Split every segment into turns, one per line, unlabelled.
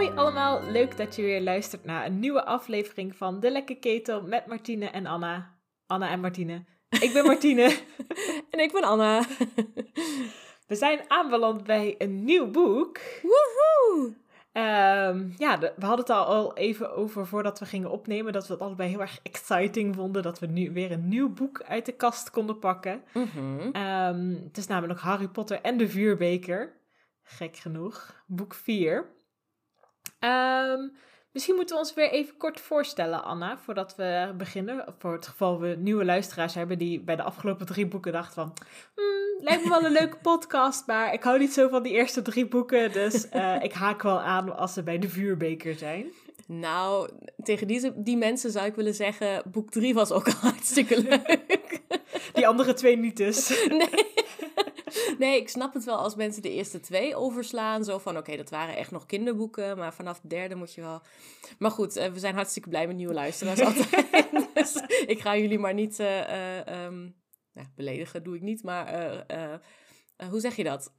Hoi allemaal, leuk dat je weer luistert naar een nieuwe aflevering van De Lekke Ketel met Martine en Anna. Anna en Martine. Ik ben Martine.
en ik ben Anna.
We zijn aanbeland bij een nieuw boek.
Woehoe!
Um, ja, we hadden het al, al even over voordat we gingen opnemen. Dat we het allebei heel erg exciting vonden. Dat we nu weer een nieuw boek uit de kast konden pakken.
Mhm.
Um, het is namelijk Harry Potter en de Vuurbeker. Gek genoeg. Boek 4. Um, misschien moeten we ons weer even kort voorstellen, Anna, voordat we beginnen. Voor het geval we nieuwe luisteraars hebben die bij de afgelopen drie boeken dachten van... Hmm, lijkt me wel een leuke podcast, maar ik hou niet zo van die eerste drie boeken. Dus uh, ik haak wel aan als ze bij de vuurbeker zijn.
Nou, tegen die, die mensen zou ik willen zeggen, boek drie was ook al hartstikke leuk.
Die andere twee niet dus.
Nee. Nee, ik snap het wel als mensen de eerste twee overslaan. Zo van, oké, dat waren echt nog kinderboeken. Maar vanaf de derde moet je wel... Maar goed, uh, we zijn hartstikke blij met nieuwe luisteraars altijd. dus ik ga jullie maar niet uh, uh, um, ja, beledigen, doe ik niet. Maar hoe zeg je dat?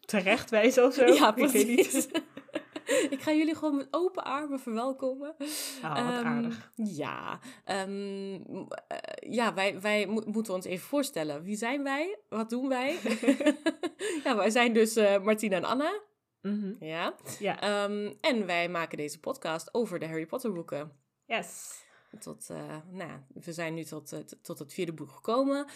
Terecht wijzen of zo?
Ja, precies. ik ga jullie gewoon met open armen verwelkomen.
Oh, wat um, aardig.
Ja, um, uh, ja wij, wij mo moeten ons even voorstellen. Wie zijn wij? Wat doen wij? ja, wij zijn dus uh, Martina en Anna.
Mm -hmm.
Ja.
ja.
Um, en wij maken deze podcast over de Harry Potter boeken.
Yes.
Tot, uh, nou, we zijn nu tot, tot het vierde boek gekomen.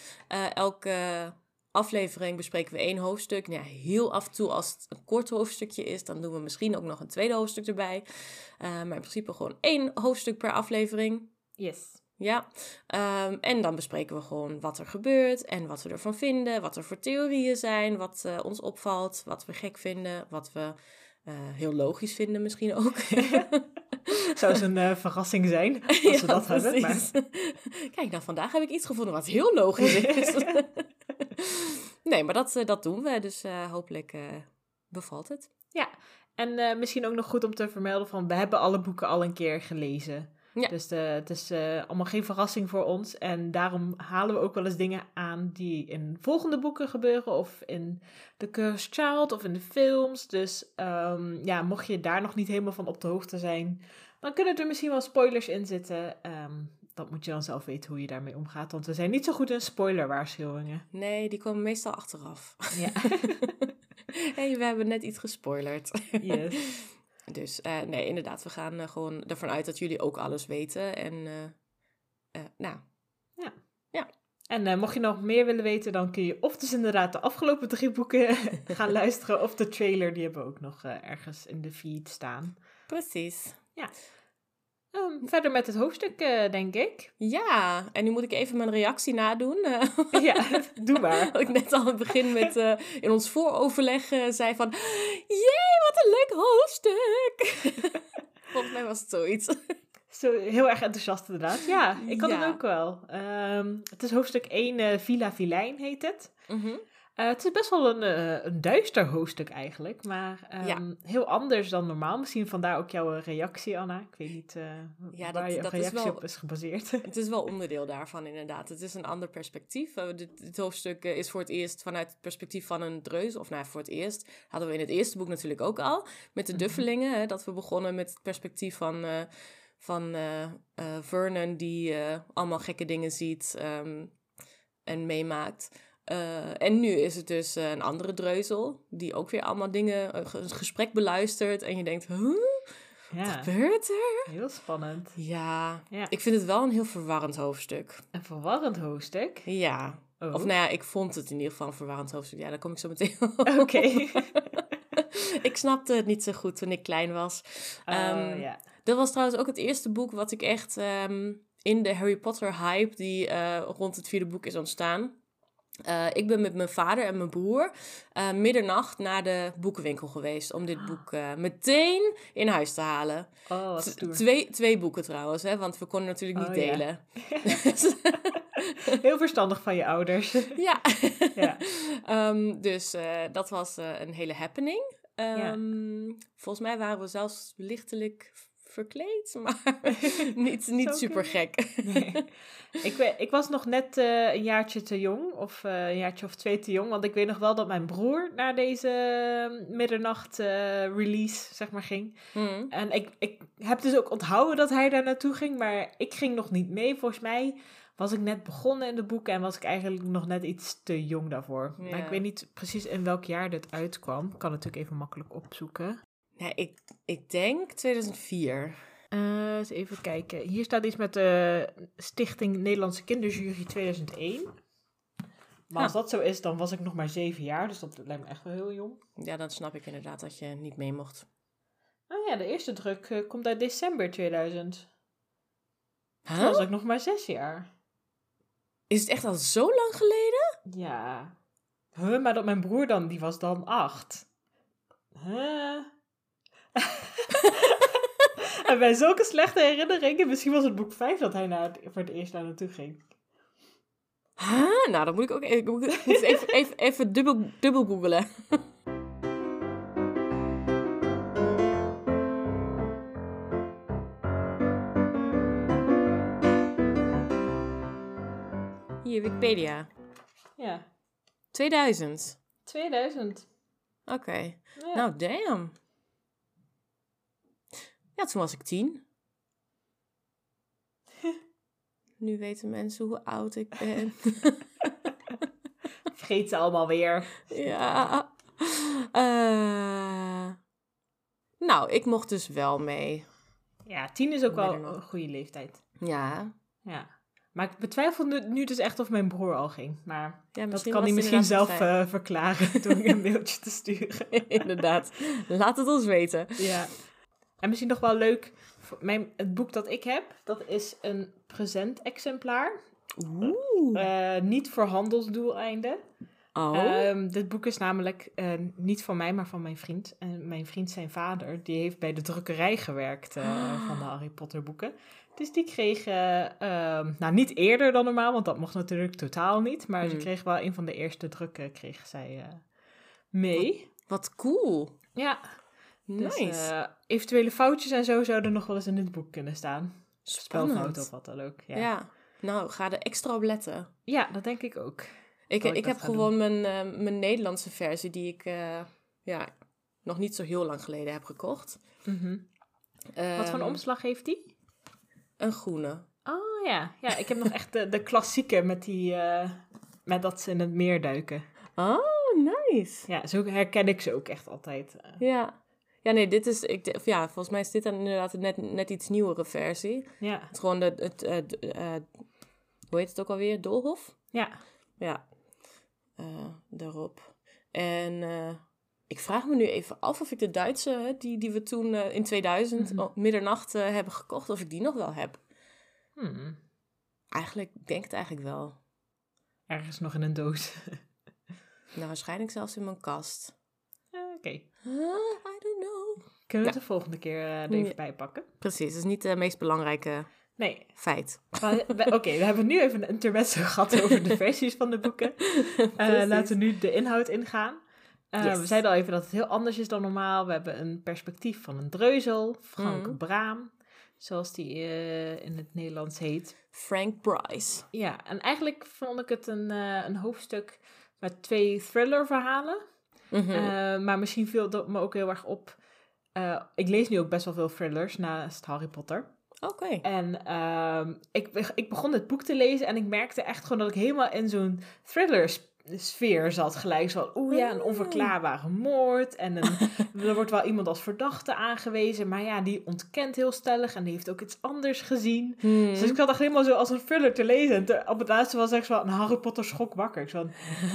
elke aflevering bespreken we één hoofdstuk. Nou ja, heel af en toe, als het een kort hoofdstukje is, dan doen we misschien ook nog een tweede hoofdstuk erbij. Uh, maar in principe gewoon één hoofdstuk per aflevering.
Yes.
Ja, um, en dan bespreken we gewoon wat er gebeurt en wat we ervan vinden, wat er voor theorieën zijn, wat uh, ons opvalt, wat we gek vinden, wat we uh, heel logisch vinden misschien ook.
Zou eens een uh, verrassing zijn als we
ja,
dat hebben.
Maar... Kijk, nou vandaag heb ik iets gevonden wat heel logisch is. nee, maar dat, dat doen we, dus uh, hopelijk uh, bevalt het.
Ja, en misschien ook nog goed om te vermelden van we hebben alle boeken al een keer gelezen.
Ja.
Dus de, het is allemaal geen verrassing voor ons. En daarom halen we ook wel eens dingen aan die in volgende boeken gebeuren. Of in The Cursed Child of in de films. Dus um, ja, mocht je daar nog niet helemaal van op de hoogte zijn, dan kunnen er misschien wel spoilers in zitten. Um, dat moet je dan zelf weten hoe je daarmee omgaat. Want we zijn niet zo goed in spoilerwaarschuwingen.
Nee, die komen meestal achteraf.
Ja.
hey, we hebben net iets gespoilerd.
Yes.
Dus uh, nee, inderdaad, we gaan uh, gewoon ervan uit dat jullie ook alles weten. En uh, nou.
Ja.
Ja.
En mocht je nog meer willen weten, dan kun je of dus inderdaad de afgelopen drie boeken gaan luisteren. Of de trailer, die hebben we ook nog ergens in de feed staan.
Precies.
Ja. Verder met het hoofdstuk, uh, denk ik.
Ja, en nu moet ik even mijn reactie nadoen.
ja, doe maar.
Wat ik net al aan het begin met, uh, in ons vooroverleg uh, zei van... Jee, wat een leuk hoofdstuk! Volgens mij was het zoiets.
Zo heel erg enthousiast inderdaad. Ja, ik had
Ja.
het ook wel. Um, het is hoofdstuk 1, Villa Vilijn heet het.
Mm -hmm.
Uh, het is best wel een, uh, een duister hoofdstuk eigenlijk, maar um,
Ja.
heel anders dan normaal. Misschien vandaar ook jouw reactie, Anna. Ik weet niet uh,
Ja,
waar
dat-
je
dat is
reactie
wel-
op is gebaseerd.
Het is wel onderdeel daarvan, inderdaad. Het is een ander perspectief. Dit, dit hoofdstuk is voor het eerst vanuit het perspectief van een dreus. Of nou, voor het eerst hadden we in het eerste boek natuurlijk ook al. Met de
Mhm.
duffelingen. Hè, dat we begonnen met het perspectief van, van uh, uh, Vernon, die uh, allemaal gekke dingen ziet ehm, en meemaakt. Uh, en nu is het dus uh, een andere dreuzel, die ook weer allemaal dingen, uh, een gesprek beluistert. En je denkt, huh?
ja,
Wat gebeurt er?
heel spannend.
Ja,
Ja.
ik vind het wel een heel verwarrend hoofdstuk.
Een verwarrend hoofdstuk.
Ja.
Oh.
Of nou ja, ik vond het in ieder geval een verwarrend hoofdstuk. Ja, daar kom ik zo meteen
Oké.
ik snapte het niet zo goed toen ik klein was. Um,
ja.
Dat was trouwens ook het eerste boek wat ik echt um, in de Harry Potter hype die rond het vierde boek is ontstaan. Uh, ik ben met mijn vader en mijn broer uh, middernacht naar de boekenwinkel geweest om dit boek uh, meteen in huis te halen.
Oh, wat
T-
stoer.
twee, twee boeken trouwens, hè, want we konden natuurlijk niet
Oh, ja.
delen.
Heel verstandig van je ouders.
ja.
ja.
um, dus dat was een hele happening. Um,
Ja.
Volgens mij waren we zelfs lichtelijk verkleed, maar niet, niet super gek.
Nee. ik, ik was nog net eh, een jaartje te jong, of eh, een jaartje of twee te jong. Want ik weet nog wel dat mijn broer naar deze eh, middernacht eh, release, zeg maar, ging.
Hm.
En ik, ik heb dus ook onthouden dat hij daar naartoe ging, maar ik ging nog niet mee. Volgens mij was ik net begonnen in de boeken en was ik eigenlijk nog net iets te jong daarvoor. Maar ik weet niet precies in welk jaar dit uitkwam. Ik kan het natuurlijk even makkelijk opzoeken.
Nee, ik, ik denk 2004.
Eh, eens even kijken. Hier staat iets met de Stichting Nederlandse Kinderjury 2001. Maar als
Ah.
dat zo is, dan was ik nog maar zeven jaar. Dus dat lijkt me echt wel heel jong.
Ja, dan snap ik inderdaad dat je niet mee mocht.
Oh ja, de eerste druk eh, komt uit december 2000. Toen
Huh?
was ik nog maar zes jaar.
Is het echt al zo lang geleden?
Ja. Huh, maar dat mijn broer dan, die was dan acht. Huh? en bij zulke slechte herinneringen, misschien was het boek 5 dat hij naar, voor het eerst naar naartoe ging.
Huh? Nou, dan moet ik ook ik moet even, even, even dubbel, dubbel googelen. Hier, Wikipedia.
Ja,
2000.
2000.
Oké.
Ja.
Nou, damn. Ja, toen was ik tien. Nu weten mensen hoe oud ik ben.
Vergeet ze allemaal weer.
ja. Eh, nou, ik mocht dus wel mee.
Ja, tien is ook wel een goede leeftijd.
Ja.
Ja. Maar ik betwijfel nu, dus echt of mijn broer al ging. Maar
ja
dat kan hij misschien zelf eh, verklaren door een mailtje te sturen.
inderdaad. Laat het ons weten.
Ja. En misschien nog wel leuk, mijn, het boek dat ik heb, dat is een present-exemplaar.
Oeh.
Eh, niet voor handelsdoeleinden.
Oh.
Ehm, dit boek is namelijk eh, niet van mij, maar van mijn vriend. En mijn vriend, zijn vader, die heeft bij de drukkerij gewerkt eh, van de Harry Potter boeken. Dus die kreeg, eh, ehm, nou niet eerder dan normaal, want dat mocht natuurlijk totaal niet. Maar ze
Hmm.
kreeg wel een van de eerste drukken, kreeg zij mee.
Wat cool.
Ja, dus
Nice.
eh, eventuele foutjes en zo zouden nog wel eens in dit boek kunnen staan. Spelfouten of wat dan ook. Ja,
Ja.
ja.
Nou, ga er extra op letten.
dat denk ik ook.
Ik,
ik
heb gewoon mijn, eh, mijn Nederlandse versie die ik eh, ja, nog niet zo heel lang geleden heb gekocht.
Mhm. Wat voor een
Ehm,
omslag heeft die?
Een groene.
Oh ja, ja ik heb nog echt de, de klassieke met, die, met dat ze in het meer duiken.
Oh, nice.
Ja, zo herken ik ze ook echt altijd.
Ja. Ja, nee, dit is... Ik, ja, volgens mij is dit dan inderdaad een net, net iets nieuwere versie.
ja,
Het is gewoon de, het... eh, eh, hoe heet het ook alweer? Doolhof?
ja.
Ja. Eh, daarop. En ik vraag me nu even af of ik de Duitse, die, die we toen in 2000
Mhm.
middernacht hebben gekocht, of ik die nog wel heb.
Hmm.
Eigenlijk, ik denk het eigenlijk wel.
Ergens nog in een doos.
Nou, waarschijnlijk zelfs in mijn kast.
Oké,
Huh? I don't know.
Kunnen we het de volgende keer er even
Ja.
bij pakken?
Precies, dat is niet het meest belangrijke
Nee,
feit.
Oké, we hebben nu even een intermezzo gehad over de versies van de boeken. Eh, laten we nu de inhoud ingaan. Eh,
Yes.
We zeiden al even dat het heel anders is dan normaal. We hebben een perspectief van een dreuzel, Frank
Mhm.
Braam, zoals die in het Nederlands heet.
Frank Bryce.
Ja, en eigenlijk vond ik het een, een hoofdstuk met twee thrillerverhalen.
Mhm.
Eh, maar misschien viel dat me ook heel erg op. Eh, ik lees nu ook best wel veel thrillers naast Harry Potter.
Oké.
En ehm, ik, ik begon het boek te lezen en ik merkte echt gewoon dat ik helemaal in zo'n thriller sfeer zat. Gelijk zo, oeh ja, een onverklaarbare moord. En een, er wordt wel iemand als verdachte aangewezen, maar ja, die ontkent heel stellig en die heeft ook iets anders gezien.
Hmm.
Dus ik zat echt helemaal zo als een thriller te lezen. En te- op het laatste was echt zo een Harry Potter schok wakker. Ik zo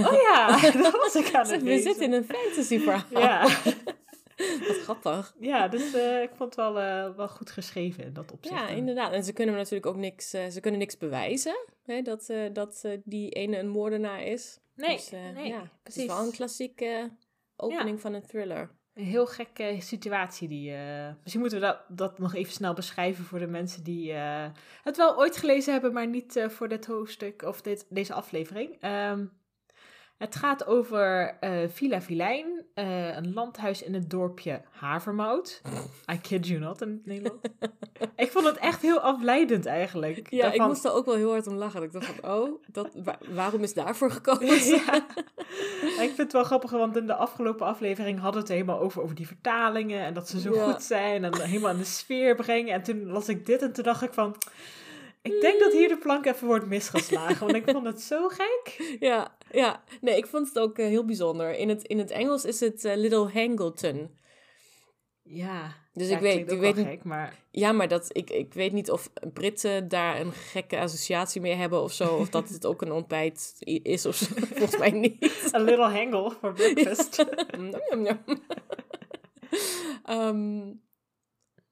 oh ja, dat was ik aan het
We
lezen.
zitten in een fantasy verhaal.
Ja,
Wat grappig.
ja dus eh, ik vond het wel, eh, wel goed geschreven in dat opzicht.
Ja, inderdaad. En ze kunnen natuurlijk ook niks, eh, ze kunnen niks bewijzen. Hè, dat dat die ene een moordenaar is.
Nee,
Dus,
nee,
ja, Het
precies.
is wel een klassieke opening van een thriller.
Een heel gekke situatie. Die, misschien moeten we dat, dat nog even snel beschrijven voor de mensen die het wel ooit gelezen hebben, maar niet voor dit hoofdstuk of dit, deze aflevering. Ehm, Het gaat over eh, Villa Vilijn, eh, een landhuis in het dorpje Havermout. I kid you not in het Nederlands. ik vond het echt heel afleidend eigenlijk.
Ja, ik moest er ook wel heel hard om lachen. Ik dacht van, oh, dat, wa- waarom is daarvoor gekozen?
ja. Ik vind het wel grappig, want in de afgelopen aflevering hadden we het helemaal over, over die vertalingen en dat ze zo
Ja.
goed zijn en helemaal in de sfeer brengen. En toen las ik dit en toen dacht ik van, ik denk dat hier de plank even wordt misgeslagen, want ik vond het zo gek.
Ja, ja. Nee, ik vond het ook eh, heel bijzonder. In het, in het Engels is het eh, Little Hangleton.
Ja,
Dus
ja,
ik weet- ik weet niet-
gek, maar
Ja, maar dat, ik, ik weet niet of Britten daar een gekke associatie mee hebben of zo. Of dat het ook een ontbijt is of zo. Volgens mij niet.
a little hangle for breakfast.
Nom. Ehm,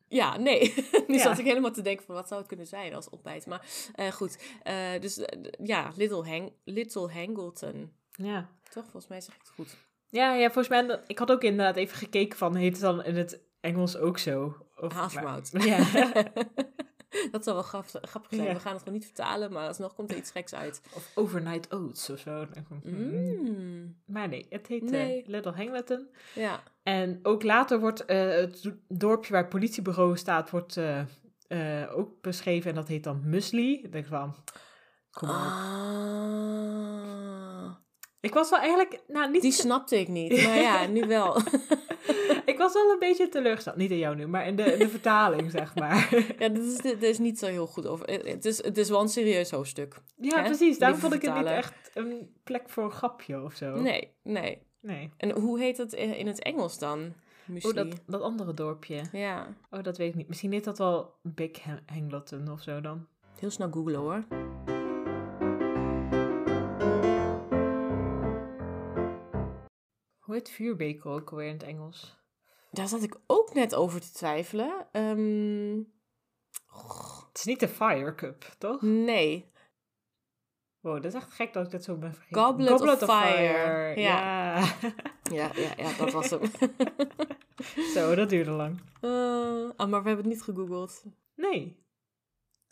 ja, nee. nu
Ja.
zat ik helemaal te denken van wat zou het kunnen zijn als ontbijt. Maar eh, goed, Eh, dus eh, ja, Little, Hang Little Hangleton.
Ja.
Toch? Volgens mij zeg ik het goed.
Ja, ja, volgens mij, ik had ook inderdaad even gekeken van, heet het dan in het Engels ook zo? Of, maar- Ja.
dat zou wel graf- grappig zijn.
Ja.
We gaan het gewoon niet vertalen, maar alsnog komt er iets geks uit.
of overnight oats of zo. Hmm.
Mm.
Maar nee, het heet eh. Little Hangleton.
Ja.
En ook later wordt eh, het do- dorpje waar het politiebureau staat, wordt eh, ook beschreven. En dat heet dan Musli. Ik denk van, kom op.
Ah.
Ik was wel eigenlijk, nou niet,
Die snapte ik niet, maar ja, nu wel.
ik was wel een beetje teleurgesteld. Niet in jou nu, maar in de, in de vertaling, zeg maar.
Ja, dit is, dit is niet zo heel goed over. eh, Het is, het is wel een serieus hoofdstuk.
Ja,
Hè?
precies. Daarom vond ik het niet echt een plek voor een grapje of zo.
Nee, nee.
Nee.
En hoe heet het in het Engels dan? Muesli.
Oh, dat, dat andere dorpje.
Ja,
Oh, dat weet ik niet. Misschien heet dat wel Big Han- Hangleton of zo dan.
heel snel googlen hoor.
Hoe heet vuurbeker ook alweer in het Engels?
Daar zat ik ook net over te twijfelen. Ehm,
Het is niet de Fire Cup, toch?
nee.
Wow, dat is echt gek dat ik dat zo ben vergeten.
Goblet of Fire.
Ja.
Ja, ja, ja, dat was hem.
zo, dat duurde lang.
Ah, maar we hebben het niet gegoogeld.
Nee.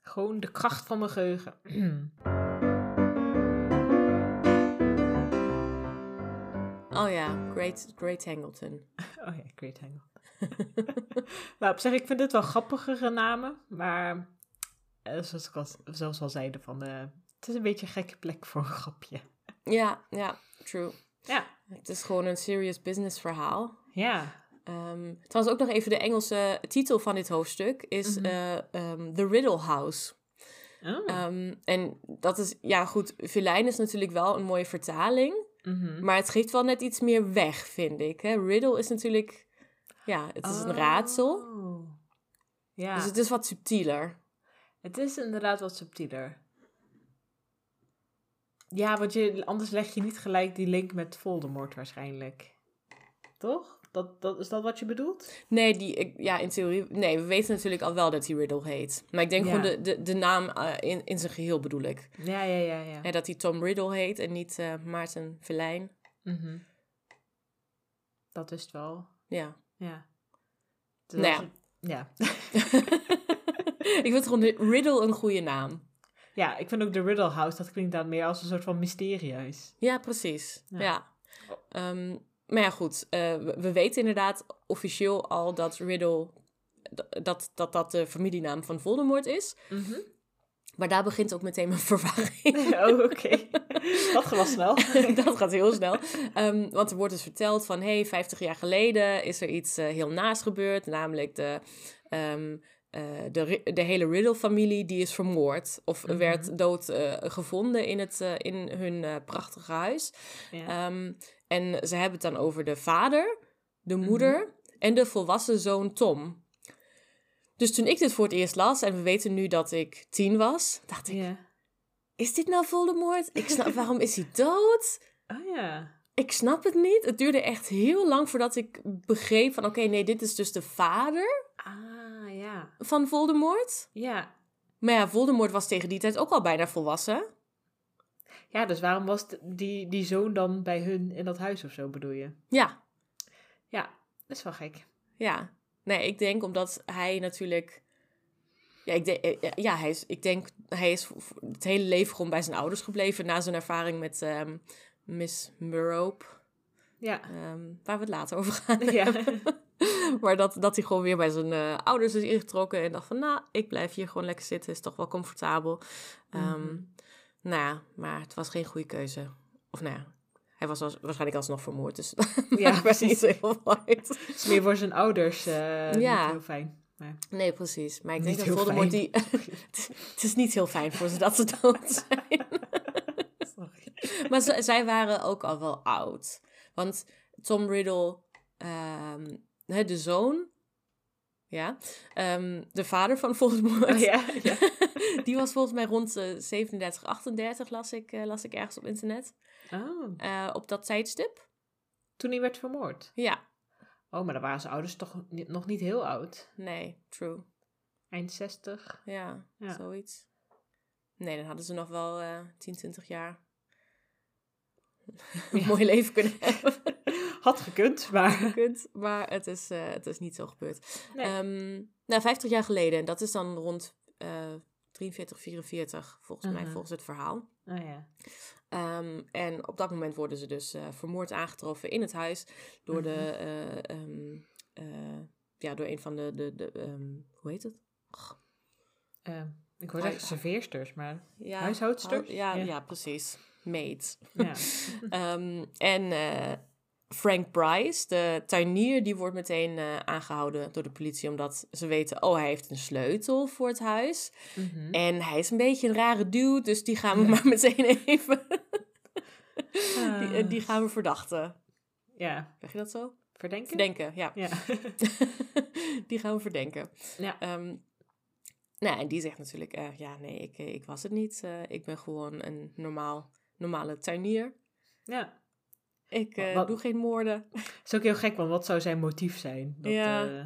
Gewoon de kracht van mijn geheugen.
Oh ja, Great, Great Hangleton.
oh ja, Great Hangle. nou, op zich, ik vind dit wel grappigere namen. Maar eh, zoals ik al, zelfs al zeiden, van, eh, het is een beetje een gekke plek voor een grapje.
Ja, ja, true.
Ja.
Het is gewoon een serious business verhaal.
Ja.
Ehm, trouwens, ook nog even de Engelse titel van dit hoofdstuk is
Mhm.
eh, ehm, The Riddle House.
Oh.
Ehm, en dat is, ja goed, Vilijn is natuurlijk wel een mooie vertaling.
Mhm.
Maar het geeft wel net iets meer weg, vind ik. Hè? Riddle is natuurlijk, ja, het is een raadsel.
Oh. Ja,
Dus het is wat subtieler.
het is inderdaad wat subtieler. Ja, want je, anders leg je niet gelijk die link met Voldemort waarschijnlijk. Toch? Dat, dat, is dat wat je bedoelt?
Nee, die, ik- ja, in theorie, nee, we weten natuurlijk al wel dat hij Riddle heet. Maar ik denk
Ja.
gewoon de, de, de naam eh, in, in zijn geheel bedoel ik.
Ja, ja, ja, ja.
Dat hij Tom Riddle heet en niet eh, Maarten Verlijn.
Mhm. Dat is het wel.
Ja.
Ja.
Nou ja.
ja.
ik vind gewoon de Riddle een goede naam.
Ja, ik vind ook de Riddle House, dat klinkt dan meer als een soort van mysteriehuis.
Ja, precies.
Ja.
Ja. Ehm, maar ja, goed. eh, we, we weten inderdaad officieel al dat Riddle... Dat, dat dat de familienaam van Voldemort is. Maar daar begint ook meteen mijn verwarring.
oh, oké. Dat gaat wel snel.
dat gaat heel snel. Ehm, want er wordt dus verteld van... hey, 50 jaar geleden is er iets eh, heel naast gebeurd. Namelijk de, ehm, eh, de, de hele Riddle-familie die is vermoord. Of
Mhm.
werd dood gevonden in, het, in hun prachtige huis.
Ja.
Ehm, en ze hebben het dan over de vader, de moeder en de volwassen zoon Tom. Dus toen ik dit voor het eerst las, en we weten nu dat ik tien was, dacht ik, is dit nou Voldemort? Ik snap, waarom is hij dood?
Oh ja.
Ik snap het niet. Het duurde echt heel lang voordat ik begreep van, oké, nee, dit is dus de vader
Ah, ja.
van Voldemort.
Ja.
Maar ja, Voldemort was tegen die tijd ook al bijna volwassen.
Ja, dus waarom was die, die zoon dan bij hun in dat huis of zo, bedoel je?
Ja,
Ja, dat is wel gek.
Ja, nee, ik denk omdat hij natuurlijk. Ja, ik, denk, eh, ja hij is, ik denk hij is het hele leven gewoon bij zijn ouders gebleven na zijn ervaring met, ehm, Miss Murrope.
Ja.
ehm, waar we het later over gaan
Ja.
maar dat, dat hij gewoon weer bij zijn eh, ouders is ingetrokken. En dacht van, nou, ik blijf hier gewoon lekker zitten. Is toch wel comfortabel.
Mhm.
Nou ja, maar het was geen goede keuze. Of nou ja, hij was als- waarschijnlijk alsnog vermoord. Dus
Ja,
was niet zo heel uit.
Het is meer voor zijn ouders eh
Ja.
niet heel fijn. Maar,
Nee, precies. Maar ik
Niet
denk dat Voldemort die... het, is niet heel fijn voor ze dat ze dood zijn.
sorry.
maar zij waren ook al wel oud. Want Tom Riddle, hè, de zoon, ja, ehm, de vader van Voldemort,
Oh, ja, ja.
Die was volgens mij rond eh, 37, 38, las ik, eh, las ik ergens op internet.
Oh,
Eh, op dat tijdstip.
toen hij werd vermoord.
Ja,
Oh, maar dan waren zijn ouders toch nog niet heel oud.
nee, true.
Eind 60.
Ja,
Ja.
zoiets. Nee, dan hadden ze nog wel eh 10, 20 jaar een
Ja.
mooi leven kunnen hebben.
Had gekund, maar...
Gekund, maar het is, eh, het is niet zo gebeurd.
Nee.
Ehm, nou, 50 jaar geleden, en dat is dan rond eh 43, 44, volgens mij,
Mhm.
volgens het verhaal.
Oh ja.
Ehm, en op dat moment worden ze dus eh, vermoord aangetroffen in het huis door de,
Mhm.
eh, ehm, eh, ja, door een van de, de, de ehm, hoe heet het?
Ik
Hui-
zeggen serveersters, maar...
Ja,
Huishoudsters?
hou- Ja,
Ja.
ja. precies. Maids.
Ja.
En Frank Price, de tuinier, die wordt meteen eh, aangehouden door de politie omdat ze weten, oh, hij heeft een sleutel voor het huis.
Mhm.
En hij is een beetje een rare dude, dus die gaan we
Ja.
maar meteen even, die,
Ah.
eh, die gaan we verdachten.
Ja,
Zeg je dat zo?
verdenken?
Verdenken, ja.
Ja.
die gaan we verdenken.
ja.
Ehm, nou, en die zegt natuurlijk, eh, ja, nee, ik, ik was het niet. Ik ben gewoon een normaal, normale tuinier.
ja.
Ik eh,
Wat-
doe geen moorden.
Het is ook heel gek, want wat zou zijn motief zijn? Dat,
Ja,
eh,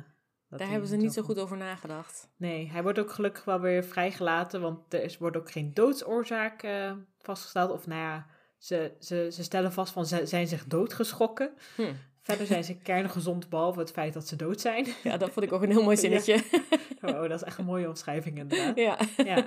dat
Daar hebben ze niet zo goed over nagedacht.
Nee, hij wordt ook gelukkig wel weer vrijgelaten, want er is, wordt ook geen doodsoorzaak eh, vastgesteld. Of nou ja, ze, ze, ze stellen vast van, ze zijn zich doodgeschrokken.
Hm.
Verder zijn ze kerngezond, behalve het feit dat ze dood zijn.
Ja, dat vond ik ook een heel mooi zinnetje.
Oh, dat is echt een mooie omschrijving inderdaad.
Ja.
Ja.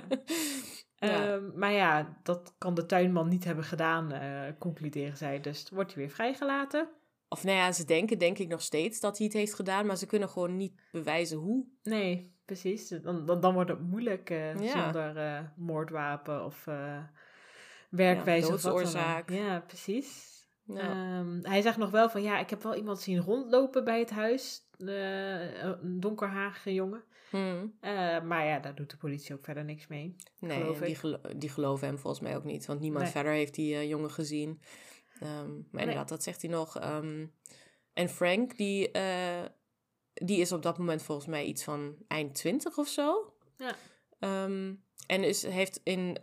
Ja.
Ehm, maar ja, dat kan de tuinman niet hebben gedaan, eh, concluderen zij. Dus wordt hij weer vrijgelaten.
Of nou ja, ze denken denk ik nog steeds dat hij het heeft gedaan, maar ze kunnen gewoon niet bewijzen hoe.
Nee, precies. Dan, dan, dan wordt het moeilijk eh,
Ja.
zonder eh, moordwapen of werkwijze of wat dan. Ja, precies.
Ja.
Ehm, hij zegt nog wel van, ja, ik heb wel iemand zien rondlopen bij het huis. een donkerharige jongen.
Hm.
Eh, maar ja, daar doet de politie ook verder niks mee.
Nee,
Geloof
die, gelo- die geloven hem volgens mij ook niet, want niemand
Nee.
verder heeft die eh, jongen gezien. Ehm, maar inderdaad, dat zegt hij nog. Ehm, en Frank, die, eh, die is op dat moment volgens mij iets van eind twintig of zo.
Ja.
Ehm, en is, heeft in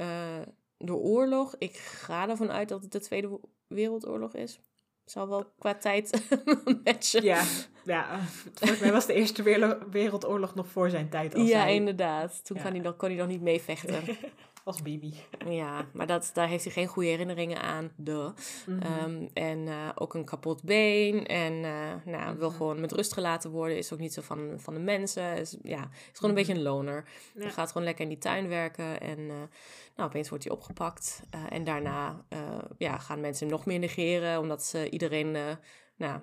de oorlog, ik ga ervan uit dat het de Tweede Wereldoorlog is. Zal wel qua tijd matchen.
Ja, ja volgens mij was de Eerste Wereldoorlog nog voor zijn tijd. Als
Ja, inderdaad. Toen
Ja.
Kan hij nog, kon hij nog niet meevechten.
als Bibi.
ja, maar dat, daar heeft hij geen goede herinneringen aan. Duh.
Mhm.
Ehm, en eh, ook een kapot been. En eh, nou, wil
Mhm.
gewoon met rust gelaten worden. Is ook niet zo van, van de mensen. Is, ja, is gewoon een
Mhm.
beetje een loner.
Ja.
Hij gaat gewoon lekker in die tuin werken. En eh, nou, opeens wordt hij opgepakt. En daarna ja, gaan mensen hem nog meer negeren. Omdat ze iedereen nou,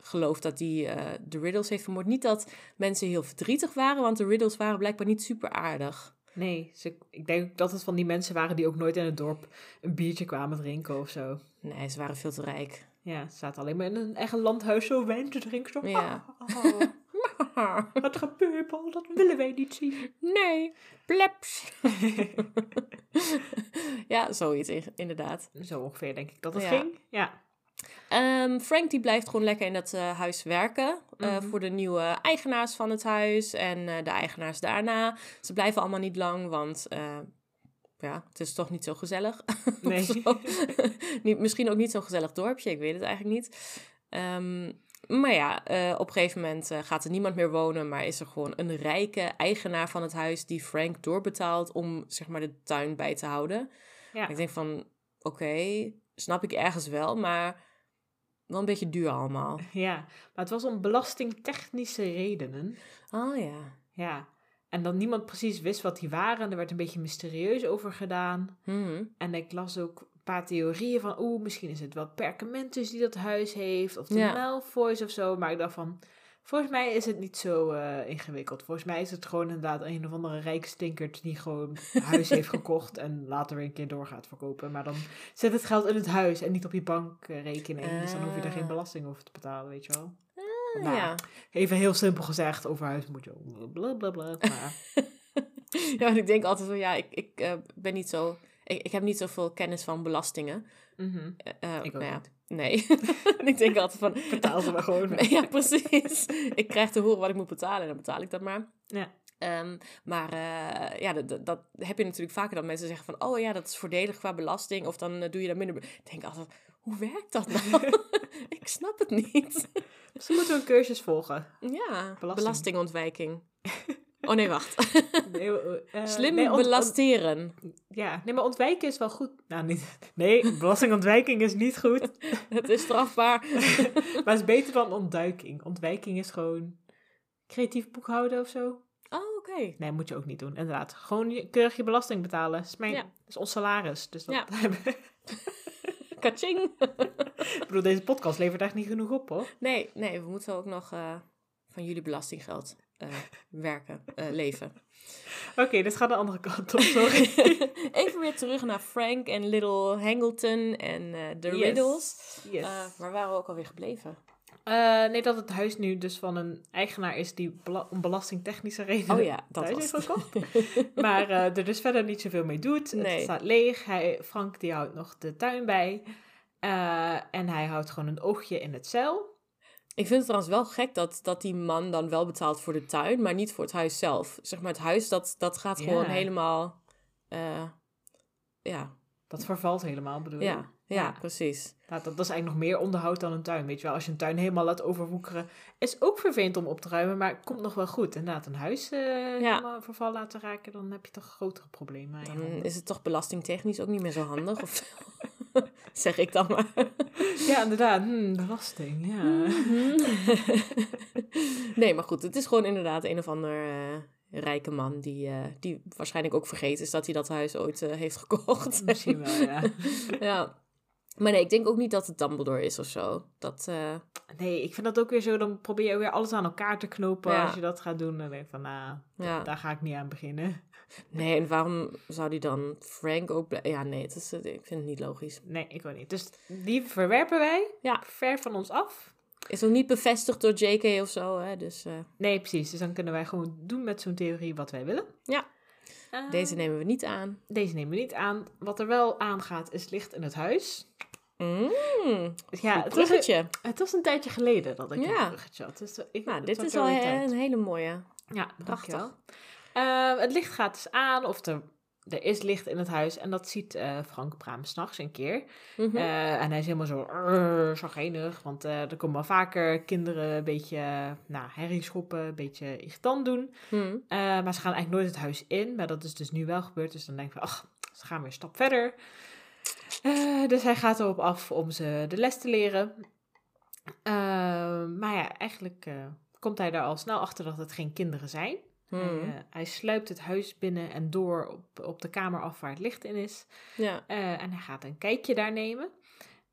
gelooft dat hij de Riddles heeft vermoord. Niet dat mensen heel verdrietig waren. Want de Riddles waren blijkbaar niet super aardig.
Nee, ze, ik denk dat het van die mensen waren die ook nooit in het dorp een biertje kwamen drinken of zo.
Nee, ze waren veel te rijk.
Ja, ze zaten alleen maar in een eigen landhuis zo wijn te drinken. Zo,
Ja.
"Ah, het gepeupel, dat willen wij niet zien.
Nee, plebs. ja, zoiets in- inderdaad.
Zo ongeveer denk ik dat het
Ja.
ging. Ja.
Ehm, Frank die blijft gewoon lekker in dat eh, huis werken. eh,
Mhm.
Voor de nieuwe eigenaars van het huis en eh, de eigenaars daarna. Ze blijven allemaal niet lang, want ja, het is toch niet zo gezellig.
Nee.
zo. niet, misschien ook niet zo'n gezellig dorpje, ik weet het eigenlijk niet. Ehm, maar ja, op een gegeven moment gaat er niemand meer wonen, maar is er gewoon een rijke eigenaar van het huis die Frank doorbetaalt om zeg maar de tuin bij te houden.
Ja.
Ik denk van, oké, snap ik ergens wel, maar wel een beetje duur allemaal.
ja, maar het was om belastingtechnische redenen.
Oh ja.
Ja. En dat niemand precies wist wat die waren. Er werd een beetje mysterieus over gedaan.
Mhm.
En ik las ook een paar theorieën van, oeh, misschien is het wel Perkamentus die dat huis heeft, of de
Ja.
Malfoys of zo. Maar ik dacht van, volgens mij is het niet zo eh, ingewikkeld. Volgens mij is het gewoon inderdaad een of andere rijke stinkert die gewoon huis heeft gekocht en later weer een keer door gaat verkopen. Maar dan zet het geld in het huis en niet op je bankrekening. Dus dan hoef je er geen
Ah.
belasting over te betalen, weet je wel.
Ah,
Nou,
ja.
Even heel simpel gezegd, over huis moet je blablabla. Maar
ja, want ik denk altijd van, ja, ik, ik eh, ben niet zo... Ik, ik heb niet zoveel kennis van belastingen.
Mhm,
Eh, eh,
Ik ook
nou ja,
niet.
Nee. En ik denk altijd van...
betaal ze maar gewoon.
Ja, precies. ik krijg te horen wat ik moet betalen en dan betaal ik dat maar.
Ja.
Ehm, maar eh, ja, dat, dat, dat heb je natuurlijk vaker dat mensen zeggen van... Oh ja, dat is voordelig qua belasting. Of dan doe je daar minder... Ik denk altijd, hoe werkt dat nou? ik snap het niet.
Ze moeten een cursus volgen.
ja,
Belasting.
belastingontwijking. Oh nee, wacht.
Nee, eh,
Slim
nee,
belasteren.
ja, nee, maar ontwijken is wel goed. Nou, niet. Nee, belastingontwijking is niet goed.
Het is strafbaar.
maar het is beter dan ontduiking. Ontwijking is gewoon creatief boekhouden of zo.
Oh, oké.
Nee, moet je ook niet doen. Inderdaad. Gewoon je, keurig je belasting betalen. Dat is, mijn,
Ja.
dat is ons salaris. Dus dat
Ja.
hebben
Kaching.
Ik bedoel, deze podcast levert echt niet genoeg op, hoor.
Nee, nee, we moeten ook nog eh, van jullie belastinggeld eh, werken, eh, leven.
Oké, dit gaat de andere kant op, sorry.
Even weer terug naar Frank en Little Hangleton en eh, de
Yes.
Riddles.
Yes.
Waar waren we ook alweer gebleven?
Nee, dat het huis nu dus van een eigenaar is die bela- om belastingtechnische redenen
Oh ja, dat
thuis
was
heeft
het.
gekocht. maar er dus verder niet zoveel mee doet.
Nee.
Het staat leeg. Hij, Frank die houdt nog de tuin bij. En hij houdt gewoon een oogje in het zeil.
Ik vind het trouwens wel gek dat, dat die man dan wel betaalt voor de tuin, maar niet voor het huis zelf. Zeg maar, het huis dat, dat gaat
Ja.
gewoon helemaal... eh, ja,
Dat vervalt helemaal, bedoel je?
ja, ja,
Ja.
precies.
Dat, dat is eigenlijk nog meer onderhoud dan een tuin. Weet je wel, als je een tuin helemaal laat overwoekeren, is ook vervelend om op te ruimen, maar het komt nog wel goed. Inderdaad, een huis eh helemaal verval laten raken, dan heb je toch grotere problemen.
Dan is het toch belastingtechnisch ook niet meer zo handig, of zeg ik dan maar.
Ja, inderdaad. Hmm, belasting, ja.
nee, maar goed, het is gewoon inderdaad een of ander eh, rijke man die, eh, die waarschijnlijk ook vergeten is dat hij dat huis ooit eh, heeft gekocht.
Misschien wel, ja.
ja. Maar nee, ik denk ook niet dat het Dumbledore is of zo. Dat,
Nee, ik vind dat ook weer zo. Dan probeer je weer alles aan elkaar te knopen
Ja.
als je dat gaat doen. Dan denk ik van, nou,
ja.
daar ga ik niet aan beginnen.
Nee, en waarom zou die dan Frank ook... blij- Ja, nee, het is, ik vind het niet logisch.
Nee, ik ook niet. Dus die verwerpen wij
Ja.
ver van ons af.
Is ook niet bevestigd door JK of zo, hè. Dus eh,
Nee, precies. Dus dan kunnen wij gewoon doen met zo'n theorie wat wij willen.
Ja.
Eh,
deze nemen we niet aan.
deze nemen we niet aan. Wat er wel aangaat is licht in het huis.
Mm,
Ja, het was, een, het was een tijdje geleden dat ik
Ja.
een bruggetje had. Dus ik,
Nou, dit is
tijd.
een hele mooie.
Ja,
Prachtig.
Dankjewel. Eh, het licht gaat dus aan, of er, er is licht in het huis. En dat ziet eh, Frank Braam s'nachts een keer.
Mhm.
Eh, en hij is helemaal zo uh, zagrijnig. Want eh, er komen wel vaker kinderen een beetje uh, nou, herrie schoppen, een beetje irritant doen.
Hm.
Uh, maar ze gaan eigenlijk nooit het huis in. Maar dat is dus nu wel gebeurd. Dus dan denk ik ach, ze gaan weer een stap verder. Uh, dus hij gaat erop af om ze de les te leren. Uh, maar ja, eigenlijk uh, komt hij daar al snel achter dat het geen kinderen zijn.
Hm.
Hij, uh, hij, sluipt het huis binnen en door op, op de kamer af waar het licht in is.
Ja.
Uh, en hij gaat een kijkje daar nemen.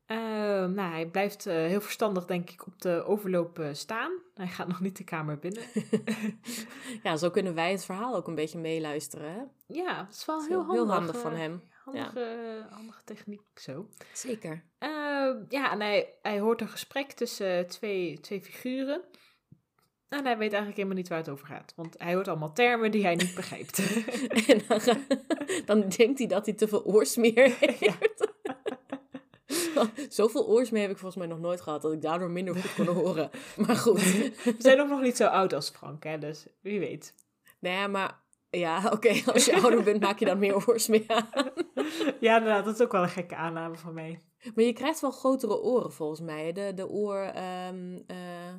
Uh, nou, hij blijft heel verstandig, denk ik, op de overloop staan. Hij gaat nog niet de kamer binnen.
ja, zo kunnen wij het verhaal ook een beetje meeluisteren. Hè?
Ja, dat is wel
dat
heel, handig.
Heel handig van hem.
Handige, ja. handige techniek zo.
Zeker.
ja, en hij, hij hoort een gesprek tussen twee, twee figuren. En hij weet eigenlijk helemaal niet waar het over gaat. Want hij hoort allemaal termen die hij niet begrijpt.
en dan, dan, denkt hij dat hij te veel oorsmeer heeft. Ja. Zoveel oorsmeer heb ik volgens mij nog nooit gehad, dat ik daardoor minder goed kon horen. Maar goed.
We zijn ook nog niet zo oud als Frank, hè, dus wie weet.
Nee, maar ja, oké, okay, als je ouder bent, maak je dan meer oorsmeer aan.
Ja, inderdaad, dat is ook wel een gekke aanname van mij.
Maar je krijgt wel grotere oren volgens mij. De, de oor, um, uh,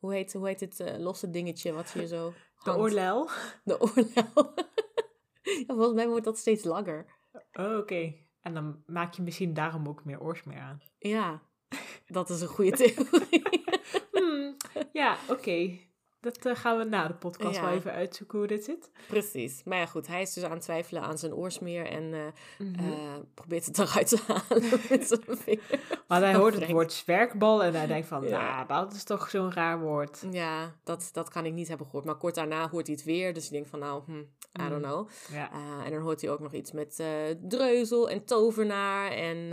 hoe, heet, hoe heet het uh, losse dingetje wat je zo.
Hangt. De oorlel.
De oorlel. ja, volgens mij wordt dat steeds langer.
Oh, oké. Okay. En dan maak je misschien daarom ook meer oorsmeer aan.
Ja, dat is een goede theorie.
hmm, ja, oké. Okay. Dat eh, gaan we na de podcast
Ja.
wel even uitzoeken hoe dit zit.
Precies. Maar ja, goed, hij is dus aan het twijfelen aan zijn oorsmeer en eh,
Mhm.
eh, probeert het eruit te halen met zijn vinger.
Maar hij hoort het woord zwerkbal en hij denkt van,
Ja.
nou, dat is toch zo'n raar woord.
Ja, dat, dat kan ik niet hebben gehoord. Maar kort daarna hoort hij het weer. Dus ik denk van, nou, hm, I don't
Mm.
know.
Ja.
En dan hoort hij ook nog iets met dreuzel en tovenaar en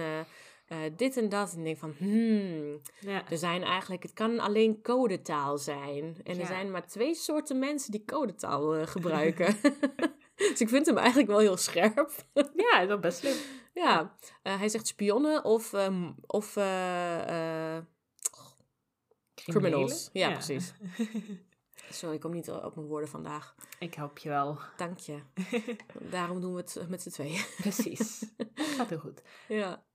eh, dit en dat. En ik denk van, hmm,
ja.
er zijn eigenlijk, het kan alleen codetaal zijn. En er
Ja.
zijn maar twee soorten mensen die codetaal eh, gebruiken. dus ik vind hem eigenlijk wel heel scherp.
Ja, dat is best slim.
ja, eh, hij zegt spionnen of, ehm, of eh, criminals. Ja, precies. Sorry, ik kom niet op mijn woorden vandaag.
Ik help je wel.
Dank je. Daarom doen we het met z'n tweeën.
Precies. Dat gaat heel goed.
Ja.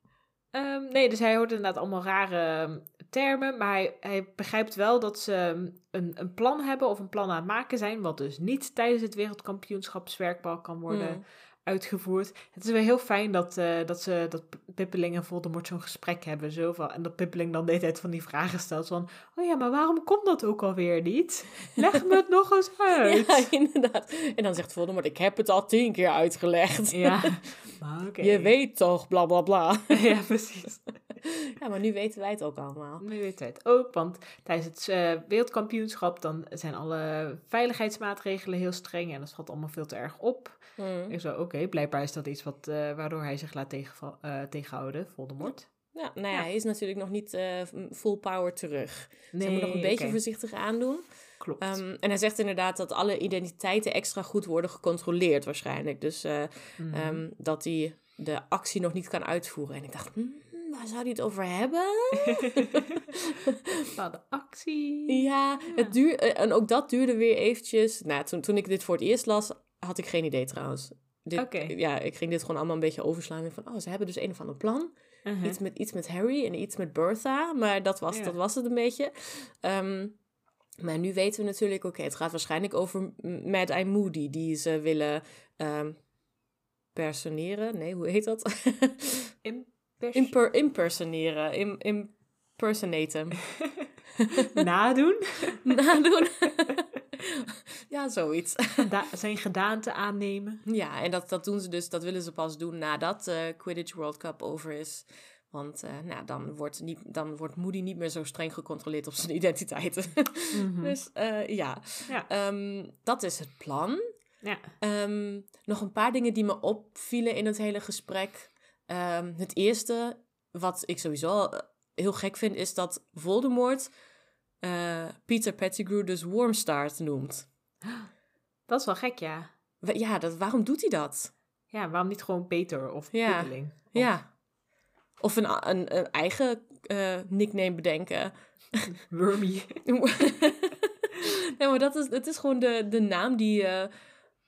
Ehm, nee, dus hij hoort inderdaad allemaal rare ehm, termen, maar hij, begrijpt wel dat ze ehm, een, een plan hebben of een plan aan het maken zijn, wat dus niet tijdens het wereldkampioenschap zwerkbal kan worden
Mm.
Uitgevoerd. Het is wel heel fijn dat, eh, dat ze dat Pippeling en Voldemort zo'n gesprek hebben, zo van, en dat Pippeling dan de hele tijd van die vragen stelt van, oh ja, maar waarom komt dat ook alweer niet? Leg me het nog eens uit.
Ja, inderdaad. En dan zegt Voldemort, ik heb het al tien keer uitgelegd.
Ja, maar oké.
Je weet toch, bla bla bla.
Ja, precies.
Ja, maar nu weten wij het ook allemaal.
Nu weet hij het ook, want tijdens het eh, wereldkampioenschap dan zijn alle veiligheidsmaatregelen heel streng en dat valt allemaal veel te erg op.
Hmm.
Ik zo, oké, blijkbaar is dat iets wat, eh, waardoor hij zich laat tegenval- eh, tegenhouden, Voldemort.
Ja, nou ja,
Ja.
hij is natuurlijk nog niet full power terug.
Nee,
Ze moeten nog een beetje voorzichtig aandoen.
Klopt.
Ehm, en hij zegt inderdaad dat alle identiteiten extra goed worden gecontroleerd waarschijnlijk. Dus
Mhm.
ehm, dat hij de actie nog niet kan uitvoeren. En ik dacht, hmm, waar zou hij het over hebben?
Bepaalde actie.
Ja, Het duur, eh, en ook dat duurde weer eventjes. Nou, toen, toen ik dit voor het eerst las, had ik geen idee trouwens. Dit,
Oké.
Ja, ik ging dit gewoon allemaal een beetje overslaan. En van, oh, ze hebben dus een of ander plan.
Mhm.
Iets, met, iets met Harry en iets met Bertha. Maar dat was,
Ja.
dat was het een beetje. Ehm, maar nu weten we natuurlijk, oké, het gaat waarschijnlijk over Mad Eye Moody. Die ze willen ehm, personeren. Nee, hoe heet dat? Imper, impersoneren. Im, impersonaten.
Nadoen.
Nadoen. ja, zoiets.
Da- zijn gedaante aannemen.
Ja, en dat, dat doen ze dus, dat willen ze pas doen nadat de Quidditch World Cup over is. Want eh, nou, dan, wordt niet, dan wordt Moody niet meer zo streng gecontroleerd op zijn identiteiten.
Mhm.
dus eh, ja,
Ja.
Ehm, dat is het plan.
Ja.
Ehm, nog een paar dingen die me opvielen in het hele gesprek. Ehm, het eerste, wat ik sowieso al, eh, heel gek vind, is dat Voldemort eh, Peter Pettigrew dus Wormstart noemt.
Dat is wel gek, ja.
Ja, dat, waarom doet hij dat?
Ja, waarom niet gewoon Peter of
Ja.
Of
Ja. Of een, een, een eigen eh, nickname bedenken.
Wormy.
nee, maar dat is, het is gewoon de, de naam die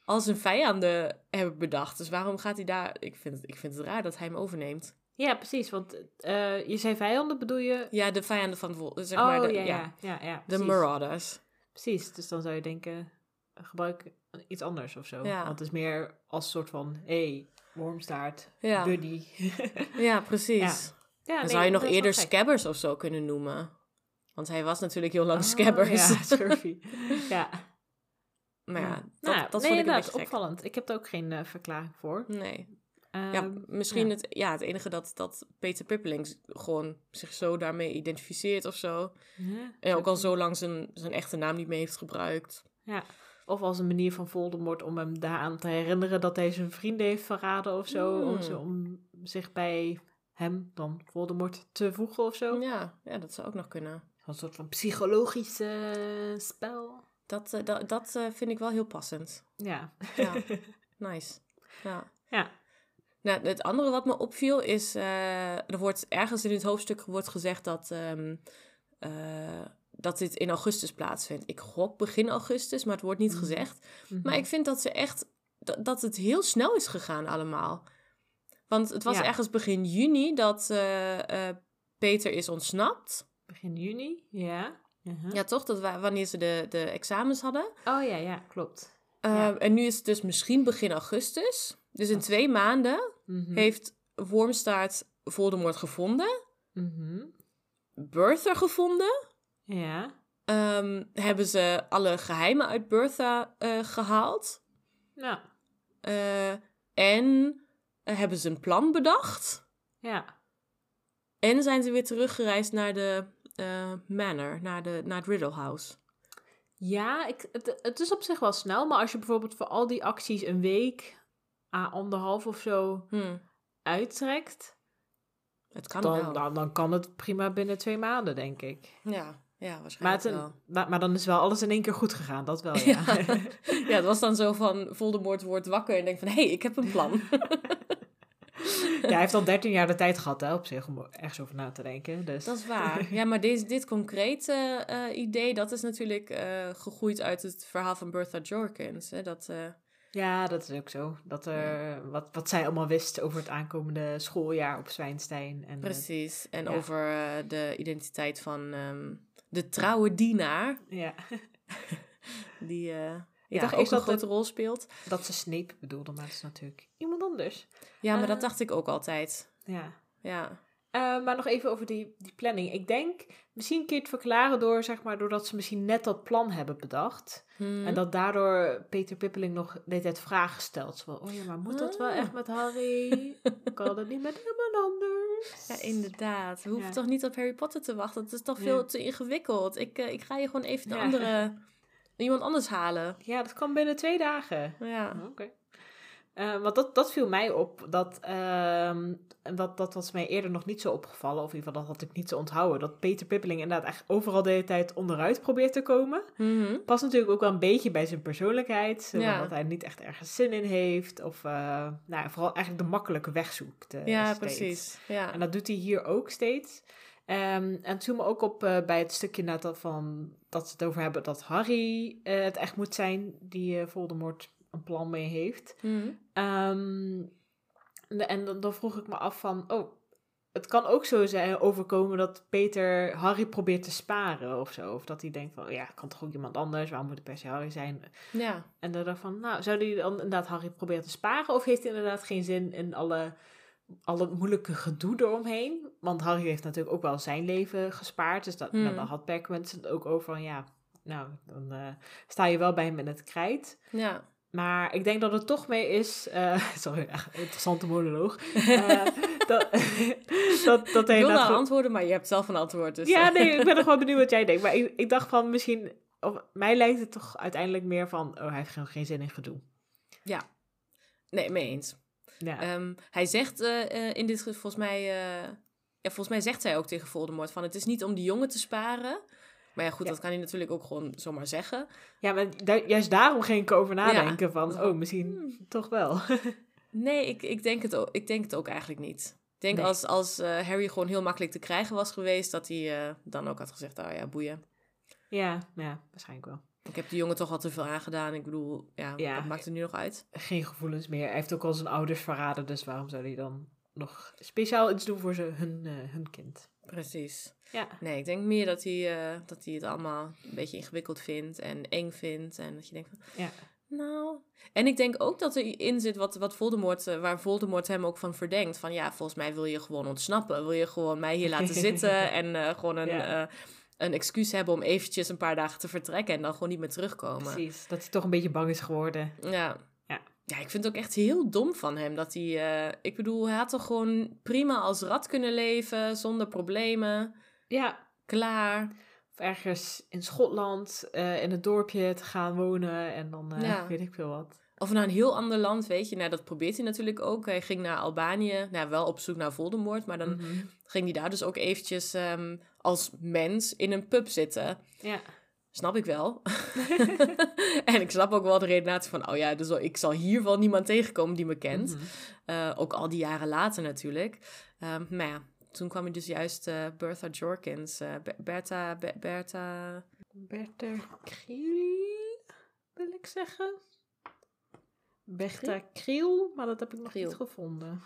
al zijn vijanden hebben bedacht. Dus waarom gaat hij daar... Ik vind het, ik vind het raar dat hij hem overneemt.
Ja, precies. Want eh, je zei vijanden, bedoel je?
Ja, de vijanden van... Vol- Zeg
oh,
maar de,
ja,
ja,
ja,
de. Marauders.
Precies, dus dan zou je denken, gebruik iets anders of zo.
Ja.
Want het is meer als soort van, hé, hey, wormstaart,
Ja.
buddy.
Ja, precies.
ja,
Dan zou je nog eerder Scabbers of zo kunnen noemen. Want hij was natuurlijk heel lang Scabbers.
Oh, Ja, Scurvy. ja.
Maar ja, dat,
Nou,
dat
nee,
vond ik een
opvallend. Ik heb er ook geen eh, verklaring voor.
Nee.
Ehm,
Ja, misschien
ja.
Het, ja, het enige dat, dat Peter Pippeling gewoon zich zo daarmee identificeert of zo.
ja,
En ook al zo lang zijn, zijn echte naam niet meer heeft gebruikt.
Ja. Of als een manier van Voldemort om hem daaraan te herinneren dat hij zijn vrienden heeft verraden of zo. Om,
Hmm.
zo, om zich bij hem, dan Voldemort, te voegen of zo.
Ja, ja, dat zou ook nog kunnen.
Een soort van psychologisch eh, spel.
Dat, eh, dat, dat eh, vind ik wel heel passend.
Ja.
Ja, nice. Ja.
Ja.
Nou, het andere wat me opviel is, eh, er wordt ergens in het hoofdstuk wordt gezegd dat, ehm, eh, dat dit in augustus plaatsvindt. Ik gok begin augustus, maar het wordt niet
Mhm.
gezegd.
Mhm.
Maar ik vind dat ze echt, dat, dat het heel snel is gegaan allemaal. Want het was
Ja.
ergens begin juni dat Peter is ontsnapt.
Begin juni, ja. Mhm.
Ja, toch? Dat wa- wanneer ze de, de examens hadden.
Oh ja, ja, klopt.
Uh,
Ja.
En nu is het dus misschien begin augustus. Dus in
Dat-
twee maanden
Mhm.
heeft Wormstaart Voldemort gevonden.
Mhm.
Bertha gevonden.
Ja.
ehm, hebben ze alle geheimen uit Bertha eh, gehaald.
Ja.
Eh, en eh, hebben ze een plan bedacht.
Ja.
En zijn ze weer teruggereisd naar de eh, manor, naar, de, naar het Riddle House.
Ja, ik, het, het is op zich wel snel, maar als je bijvoorbeeld voor al die acties een week, anderhalf of zo
Hm,
uittrekt,
het kan wel.
dan, dan, dan kan het prima binnen twee maanden, denk ik.
Ja, ja
Maar,
waarschijnlijk
het,
wel.
maar, maar dan is wel alles in één keer goed gegaan, dat wel, ja.
Ja. ja, het was dan zo van Voldemort wordt wakker en denkt van... hé, hey, ik heb een plan.
Ja, hij heeft al 13 jaar de tijd gehad, hè, op zich, om ergens over na te denken. Dus.
Dat is waar. Ja, maar deze, dit concrete eh, idee, dat is natuurlijk eh, gegroeid uit het verhaal van Bertha Jorkins. Hè? Dat, eh,
Ja, dat is ook zo. Dat er, wat, wat zij allemaal wist over het aankomende schooljaar op Zwijnstein. En,
precies. En
ja.
over de identiteit van ehm, de trouwe dienaar,
ja,
die
Ik
ja,
dacht
ook
eerst
een
dat
grote rol speelt.
dat ze Snape bedoelde, maar het is natuurlijk anders.
Ja, maar dat dacht ik ook altijd.
Ja.
Ja.
Eh, maar nog even over die, die planning. Ik denk, misschien kun je het verklaren door, zeg maar, doordat ze misschien net dat plan hebben bedacht.
Hm.
En dat daardoor Peter Pippeling nog de tijd vragen stelt. Zo oh ja, maar moet dat wel
Ah.
echt met Harry? kan dat niet met iemand anders?
Ja, inderdaad. We hoeven
Ja.
toch niet op Harry Potter te wachten. Het is toch
Ja.
veel te ingewikkeld. Ik, eh, ik ga je gewoon even
Ja.
andere... Iemand anders halen.
Ja, dat kan binnen twee dagen.
Ja.
Oké. Eh, want dat, dat viel mij op. Dat, ehm, dat, dat was mij eerder nog niet zo opgevallen. Of in ieder geval, dat had ik niet zo onthouden. Dat Peter Pippeling inderdaad echt overal de hele tijd onderuit probeert te komen.
Mhm.
Past natuurlijk ook wel een beetje bij zijn persoonlijkheid. Zo
Ja.
Dat hij niet echt ergens zin in heeft. Of eh, nou, vooral eigenlijk de makkelijke weg zoekt. eh,
Ja,
steeds.
precies. Ja.
En dat doet hij hier ook steeds. Ehm, en toen me ook op eh, bij het stukje net van dat ze het over hebben dat Harry eh, het echt moet zijn die eh, Voldemort een plan mee heeft.
Mhm.
Ehm, en en dan, dan vroeg ik me af van, oh, het kan ook zo zijn overkomen dat Peter Harry probeert te sparen of zo. Of dat hij denkt van, ja, kan toch ook iemand anders, waarom moet het per se Harry zijn?
Ja.
En dan dacht van, nou, zou hij dan inderdaad Harry proberen te sparen? Of heeft hij inderdaad geen zin in alle, alle moeilijke gedoe eromheen? Want Harry heeft natuurlijk ook wel zijn leven gespaard. Dus dat,
Hmm.
nou, daar had Perkament het ook over van, ja, nou, dan eh, sta je wel bij hem in het krijt.
Ja.
Maar ik denk dat het toch mee is... eh, sorry, echt interessante monoloog. Eh, dat, dat, dat
Ik wil nou antwoorden, maar je hebt zelf een antwoord. Dus,
ja,
eh,
nee, ik ben er gewoon benieuwd wat jij denkt. Maar ik, ik dacht van misschien... Of, mij lijkt het toch uiteindelijk meer van... Oh, hij heeft gewoon geen zin in gedoe.
Nee, mee eens.
Ja.
Ehm, hij zegt in dit volgens mij... ja, volgens mij zegt hij ook tegen Voldemort van... Het is niet om die jongen te sparen. Maar ja, goed,
Ja.
dat kan hij natuurlijk ook gewoon zomaar zeggen.
Ja, maar juist daarom ging ik over nadenken van, oh, misschien toch wel.
Nee, ik, ik, denk het ook, ik denk het ook eigenlijk niet. Ik denk
Nee.
als, als eh, Harry gewoon heel makkelijk te krijgen was geweest... dat hij eh, dan ook had gezegd, oh ja, boeien.
ja, ja, waarschijnlijk wel.
Ik heb die jongen toch al te veel aangedaan. Ik bedoel, ja, maakt er nu nog uit?
Geen gevoelens meer. Hij heeft ook al zijn ouders verraden, dus waarom zou hij dan nog speciaal iets doen voor ze, hun, eh, hun kind?
Precies.
Ja.
Nee, ik denk meer dat hij, eh, dat hij het allemaal een beetje ingewikkeld vindt en eng vindt. En dat je denkt van,
Ja.
nou... En ik denk ook dat er in zit wat, wat Voldemort, eh, waar Voldemort hem ook van verdenkt. Van ja, volgens mij wil je gewoon ontsnappen. Wil je gewoon mij hier laten zitten en eh, gewoon een,
Ja.
een excuus hebben om eventjes een paar dagen te vertrekken en dan gewoon niet meer terugkomen.
Precies, dat hij toch een beetje bang is geworden.
Ja.
Ja.
Ik vind het ook echt heel dom van hem dat hij... eh, ik bedoel, hij had toch gewoon prima als rat kunnen leven, zonder problemen.
Ja,
Klaar.
of ergens in Schotland, eh, in het dorpje te gaan wonen en dan eh,
Ja.
weet ik veel wat.
Of naar een heel ander land, weet je. Nou, dat probeert hij natuurlijk ook. Hij ging naar Albanië, nou, wel op zoek naar Voldemort. Maar dan
Mhm.
ging hij daar dus ook eventjes ehm, als mens in een pub zitten.
Ja.
Snap ik wel. en ik snap ook wel de redenatie van... oh ja, dus ik zal hier wel niemand tegenkomen die me kent.
Mhm.
Eh, ook al die jaren later natuurlijk. Ehm, maar ja, toen kwam hij dus juist eh, Bertha Jorkins. eh, Be- Bertha... Be- Bertha...
Bertha Kriel, wil ik zeggen. Bertha Kriel, maar dat heb ik nog
Kriel.
niet gevonden.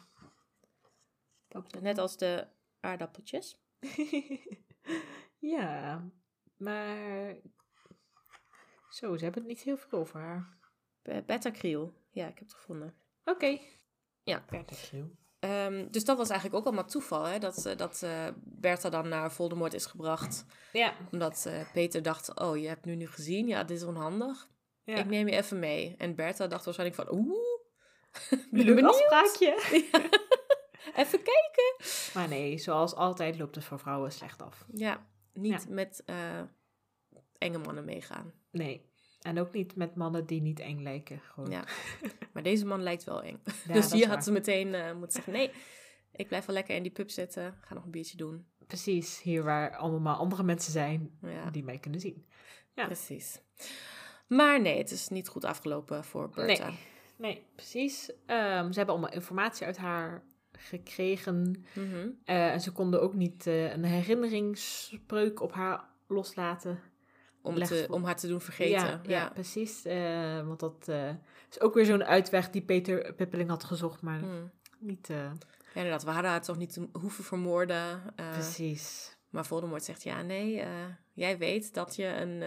Net als de aardappeltjes.
ja, maar... Zo, ze hebben het niet heel veel over haar.
Be- Bertha Kriel. Ja, ik heb het gevonden.
Oké.
Ja. Ehm, dus dat was eigenlijk ook allemaal toeval, hè? Dat, eh, dat eh, Bertha dan naar Voldemort is gebracht.
Ja.
Omdat eh, Peter dacht, oh, je hebt nu nu gezien, ja, dit is onhandig.
ja.
Ik neem je even mee. En Bertha dacht waarschijnlijk van, oeh,
Leuk
benieuwd?
afspraakje.
Even kijken.
Maar nee, zoals altijd loopt het voor vrouwen slecht af.
Ja, niet
Ja.
met eh, enge mannen meegaan.
Nee. En ook niet met mannen die niet eng lijken. Gewoon.
Ja. Maar deze man lijkt wel eng.
Ja,
dus hier had
waar.
ze meteen eh, moeten zeggen, nee, ik blijf wel lekker in die pub zitten. Ga nog een biertje doen.
Precies, hier waar allemaal andere mensen zijn
Ja,
die mij kunnen zien. Ja.
precies. Maar nee, het is niet goed afgelopen voor Bertha.
Nee, nee precies. Ehm, ze hebben allemaal informatie uit haar gekregen.
Mhm.
Eh, en ze konden ook niet eh, een herinneringsspreuk op haar loslaten.
Om,
Leg
te, om haar te doen vergeten.
Ja, ja. precies. Eh, want dat eh, is ook weer zo'n uitweg die Peter Pippeling had gezocht, maar
Mm.
niet... eh,
Ja, inderdaad, we hadden haar toch niet hoeven vermoorden.
precies.
maar Voldemort zegt, ja, nee, jij weet dat je een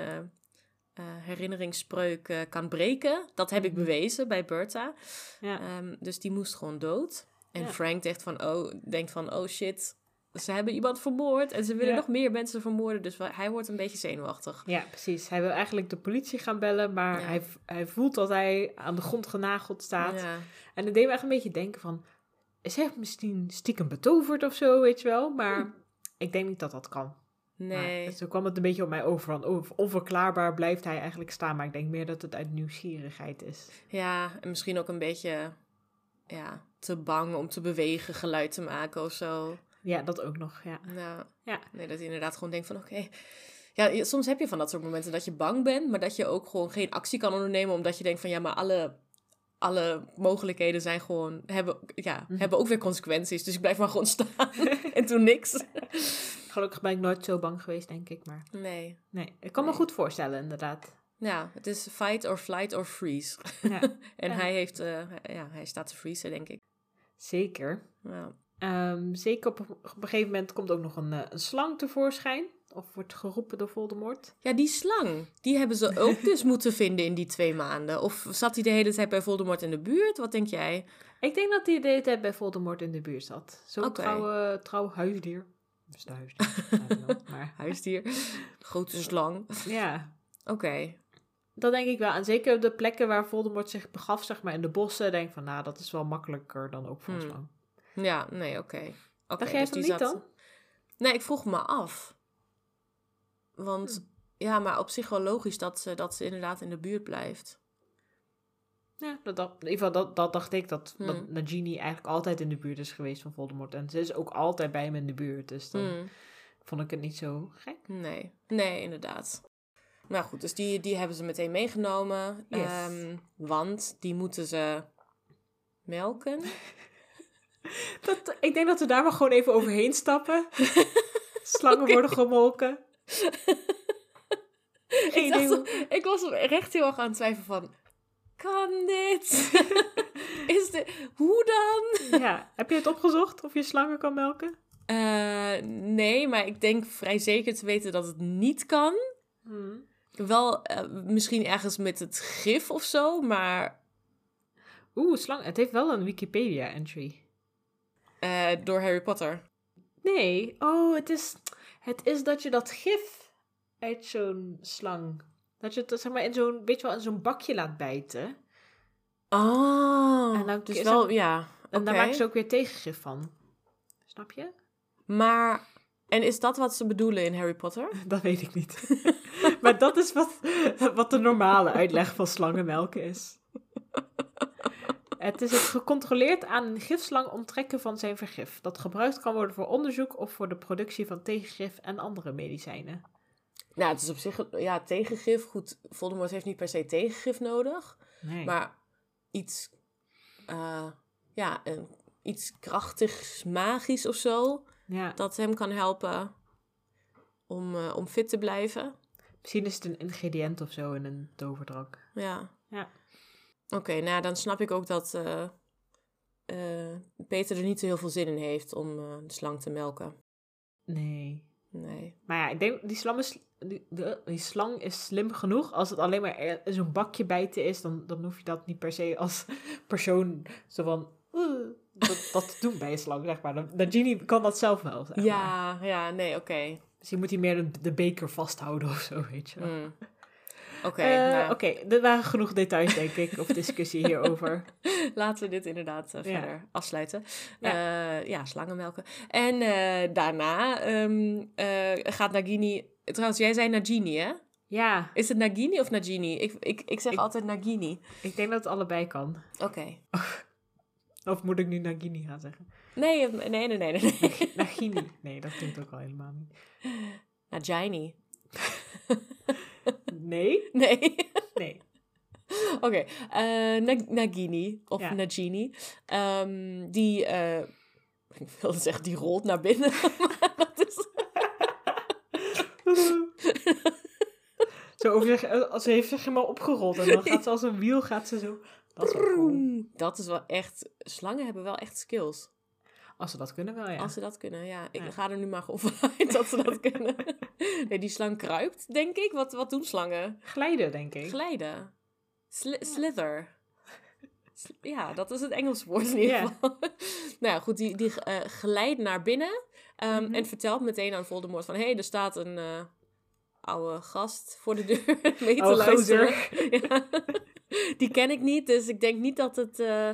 herinneringsspreuk eh, kan breken. Dat heb ik
Mhm.
bewezen bij Bertha.
Ja.
Ehm, dus die moest gewoon dood. En
Ja.
Frank denkt van, oh, denkt van, oh shit, ze hebben iemand vermoord. En ze willen
Ja.
nog meer mensen vermoorden. Dus hij wordt een beetje zenuwachtig.
ja, precies. Hij wil eigenlijk de politie gaan bellen, maar
Ja.
hij, hij voelt dat hij aan de grond genageld staat.
Ja.
En dat deed me echt een beetje denken van... Is hij misschien stiekem betoverd of zo, weet je wel? Maar ik denk niet dat dat kan.
Nee.
Maar zo kwam het een beetje op mij over van... Onverklaarbaar blijft hij eigenlijk staan. Maar ik denk meer dat het uit nieuwsgierigheid is.
Ja, en misschien ook een beetje ja, te bang om te bewegen, geluid te maken of zo.
Ja, dat ook nog, ja.
Nou,
Ja.
Nee, dat je inderdaad gewoon denkt van oké. Ja, soms heb je van dat soort momenten dat je bang bent, maar dat je ook gewoon geen actie kan ondernemen omdat je denkt van ja, maar alle, alle mogelijkheden zijn gewoon, hebben, ja,
Mhm.
hebben ook weer consequenties. Dus ik blijf maar gewoon staan en doe niks.
Gelukkig ben ik nooit zo bang geweest, denk ik. Maar
Nee.
nee, ik kan me goed voorstellen, inderdaad.
Ja, het is fight or flight or freeze.
Ja,
En
Ja.
hij heeft, eh, ja, hij staat te vriezen, denk ik.
zeker.
Ja.
Ehm, zeker op, op een gegeven moment komt ook nog een, eh, een slang tevoorschijn. Of wordt geroepen door Voldemort.
Ja, die slang, die hebben ze ook dus moeten vinden in die twee maanden. Of zat hij de hele tijd bij Voldemort in de buurt? Wat denk jij?
Ik denk dat hij de hele tijd bij Voldemort in de buurt zat. Zo'n trouwe, trouw huisdier. Een huisdier? Maar
Huisdier, grote slang.
ja,
Oké,
dat denk ik wel. En zeker op de plekken waar Voldemort zich begaf, zeg maar in de bossen, denk ik van, nou, dat is wel makkelijker dan ook voor een
Hmm.
slang.
Ja, nee, oké. Oké,
Dacht jij
dus
van
die
niet
zat-
dan?
Nee, ik vroeg me af. Want,
Hmm.
ja, maar op zich wel logisch dat ze, dat ze inderdaad in de buurt blijft.
Ja, dat, dat, in ieder geval dat, dat dacht ik, dat,
Hmm.
dat Nagini eigenlijk altijd in de buurt is geweest van Voldemort. En ze is ook altijd bij hem in de buurt, dus dan
Hmm.
vond ik het niet zo gek.
Nee, nee, inderdaad. Nou goed, dus die, die hebben ze meteen meegenomen.
Yes.
Ehm, want die moeten ze melken.
Dat, ik denk dat we daar maar gewoon even overheen stappen. Slangen worden gemolken.
Ik, dacht, ik was echt heel erg aan het twijfelen van... Kan dit? Is dit... Hoe dan?
Ja, heb je het opgezocht of je slangen kan melken?
Eh, nee, maar ik denk vrij zeker te weten dat het niet kan.
Hmm.
Wel eh, misschien ergens met het gif of zo, maar
Oeh, slang. Het heeft wel een Wikipedia-entry.
Eh, door Harry Potter.
Nee, oh, het is, het is dat je dat gif uit zo'n slang... Dat je het zeg maar in zo'n, weet je wel, in zo'n bakje laat bijten.
Oh,
En dan
dus wel,
er-
ja.
En daar maken ze ook weer tegengif van. Snap je?
Maar, en is dat wat ze bedoelen in Harry Potter?
Dat weet ik niet. maar dat is wat, wat de normale uitleg van slangenmelken is. Het is het gecontroleerd aan een gifslang onttrekken van zijn vergif. Dat gebruikt kan worden voor onderzoek of voor de productie van tegengif en andere medicijnen.
Nou, het is op zich, ja, tegengif. Goed, Voldemort heeft niet per se tegengif nodig.
Nee.
Maar iets, eh, ja, een, iets krachtigs, magisch of zo.
ja,
Dat hem kan helpen om, eh, om fit te blijven.
misschien is het een ingrediënt of zo in een toverdrank.
Ja.
Ja.
Oké, nou dan snap ik ook dat eh, eh, Peter er niet zo heel veel zin in heeft om eh, de slang te melken.
Nee.
Nee.
Maar ja, ik denk, die slang is, die, de- die slang is slim genoeg. Als het alleen maar zo'n bakje bijten is, dan, dan hoef je dat niet per se als persoon zo van... "Oeh, dat, dat te doen bij een slang, zeg maar. Genie kan dat zelf wel, zeg maar.
Ja, ja, nee, oké.
Misschien moet hij meer de, de beker vasthouden of zo, weet je wel.
Mm. Oké,
Eh,
nou,
Oké, er waren genoeg details, denk ik, of discussie hierover.
laten we dit inderdaad eh,
Ja.
verder afsluiten.
Ja.
Ja slangenmelken. En eh, daarna ehm, eh, gaat Nagini... Trouwens, jij zei Nagini, hè?
Ja,
Is het Nagini of Nagini? Ik, ik, ik zeg
Ik-
altijd Nagini.
ik denk dat het allebei kan.
Oké.
Of moet ik nu Nagini gaan zeggen?
Nee, nee, nee, nee, nee. nee.
Nagini. Nee, dat klinkt ook al helemaal niet.
Nagini.
Nee?
Nee.
Nee.
Oké, eh, Na- Nagini, of
Ja.
Nagini, ehm, die, eh, ik wilde zeggen, die rolt naar binnen. dat is,
zo over zich, als ze heeft zich helemaal opgerold en dan gaat ze als een wiel, gaat ze zo. Dat is
dat is wel echt, slangen hebben wel echt skills.
Als ze dat kunnen wel, ja.
Als ze dat kunnen, ja. Ik
Ja.
ga er nu maar vanuit dat ze dat kunnen. Nee, die slang kruipt, denk ik. Wat, wat doen slangen?
Glijden, denk ik.
Glijden. Sli- slither. Sl- Ja, dat is het Engels woord in ieder geval. nou ja, goed, die, die eh, glijdt naar binnen ehm,
Mhm.
en vertelt meteen aan Voldemort van... hé, hey, er staat een eh, oude gast voor de deur mee te
Oh,
luisteren. Ja. Die ken ik niet, dus ik denk niet dat het eh,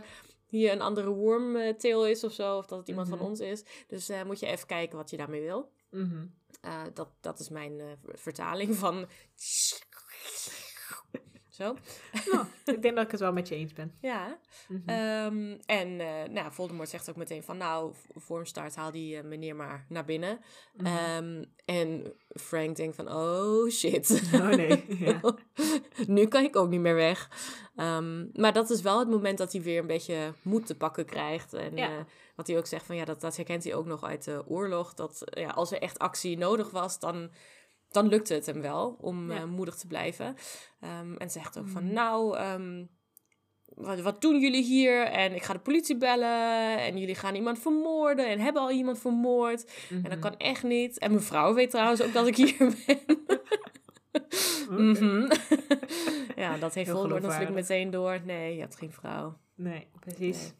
hier een andere wormtail is of zo... of dat het iemand
Mhm.
van ons is. Dus eh, moet je even kijken wat je daarmee wil.
Mhm.
Eh, dat, dat is mijn eh, vertaling van... Zo.
Nou, ik denk dat ik het wel met je eens ben.
Ja.
Mhm.
Ehm, en eh nou, Voldemort zegt ook meteen van... Nou, voor een start haal die eh, meneer maar naar binnen.
Mhm.
Ehm, en Frank denkt van... Oh, shit.
oh nee, ja.
nu kan ik ook niet meer weg. Ehm, maar dat is wel het moment dat hij weer een beetje moed te pakken krijgt. En
Ja.
eh, wat hij ook zegt van... Ja, dat, dat herkent hij ook nog uit de oorlog. Dat ja, als er echt actie nodig was, dan... Dan lukte het hem wel om
Ja.
eh, moedig te blijven. Ehm, en zegt ook van,
Mhm.
nou, ehm, wat, wat doen jullie hier? En ik ga de politie bellen. En jullie gaan iemand vermoorden. En hebben al iemand vermoord. En dat
Mhm.
kan echt niet. En mijn vrouw weet trouwens ook dat ik hier ben. Mhm. ja, dat heeft Voldemort natuurlijk meteen door. Nee, je hebt geen vrouw.
Nee, precies.
Nee.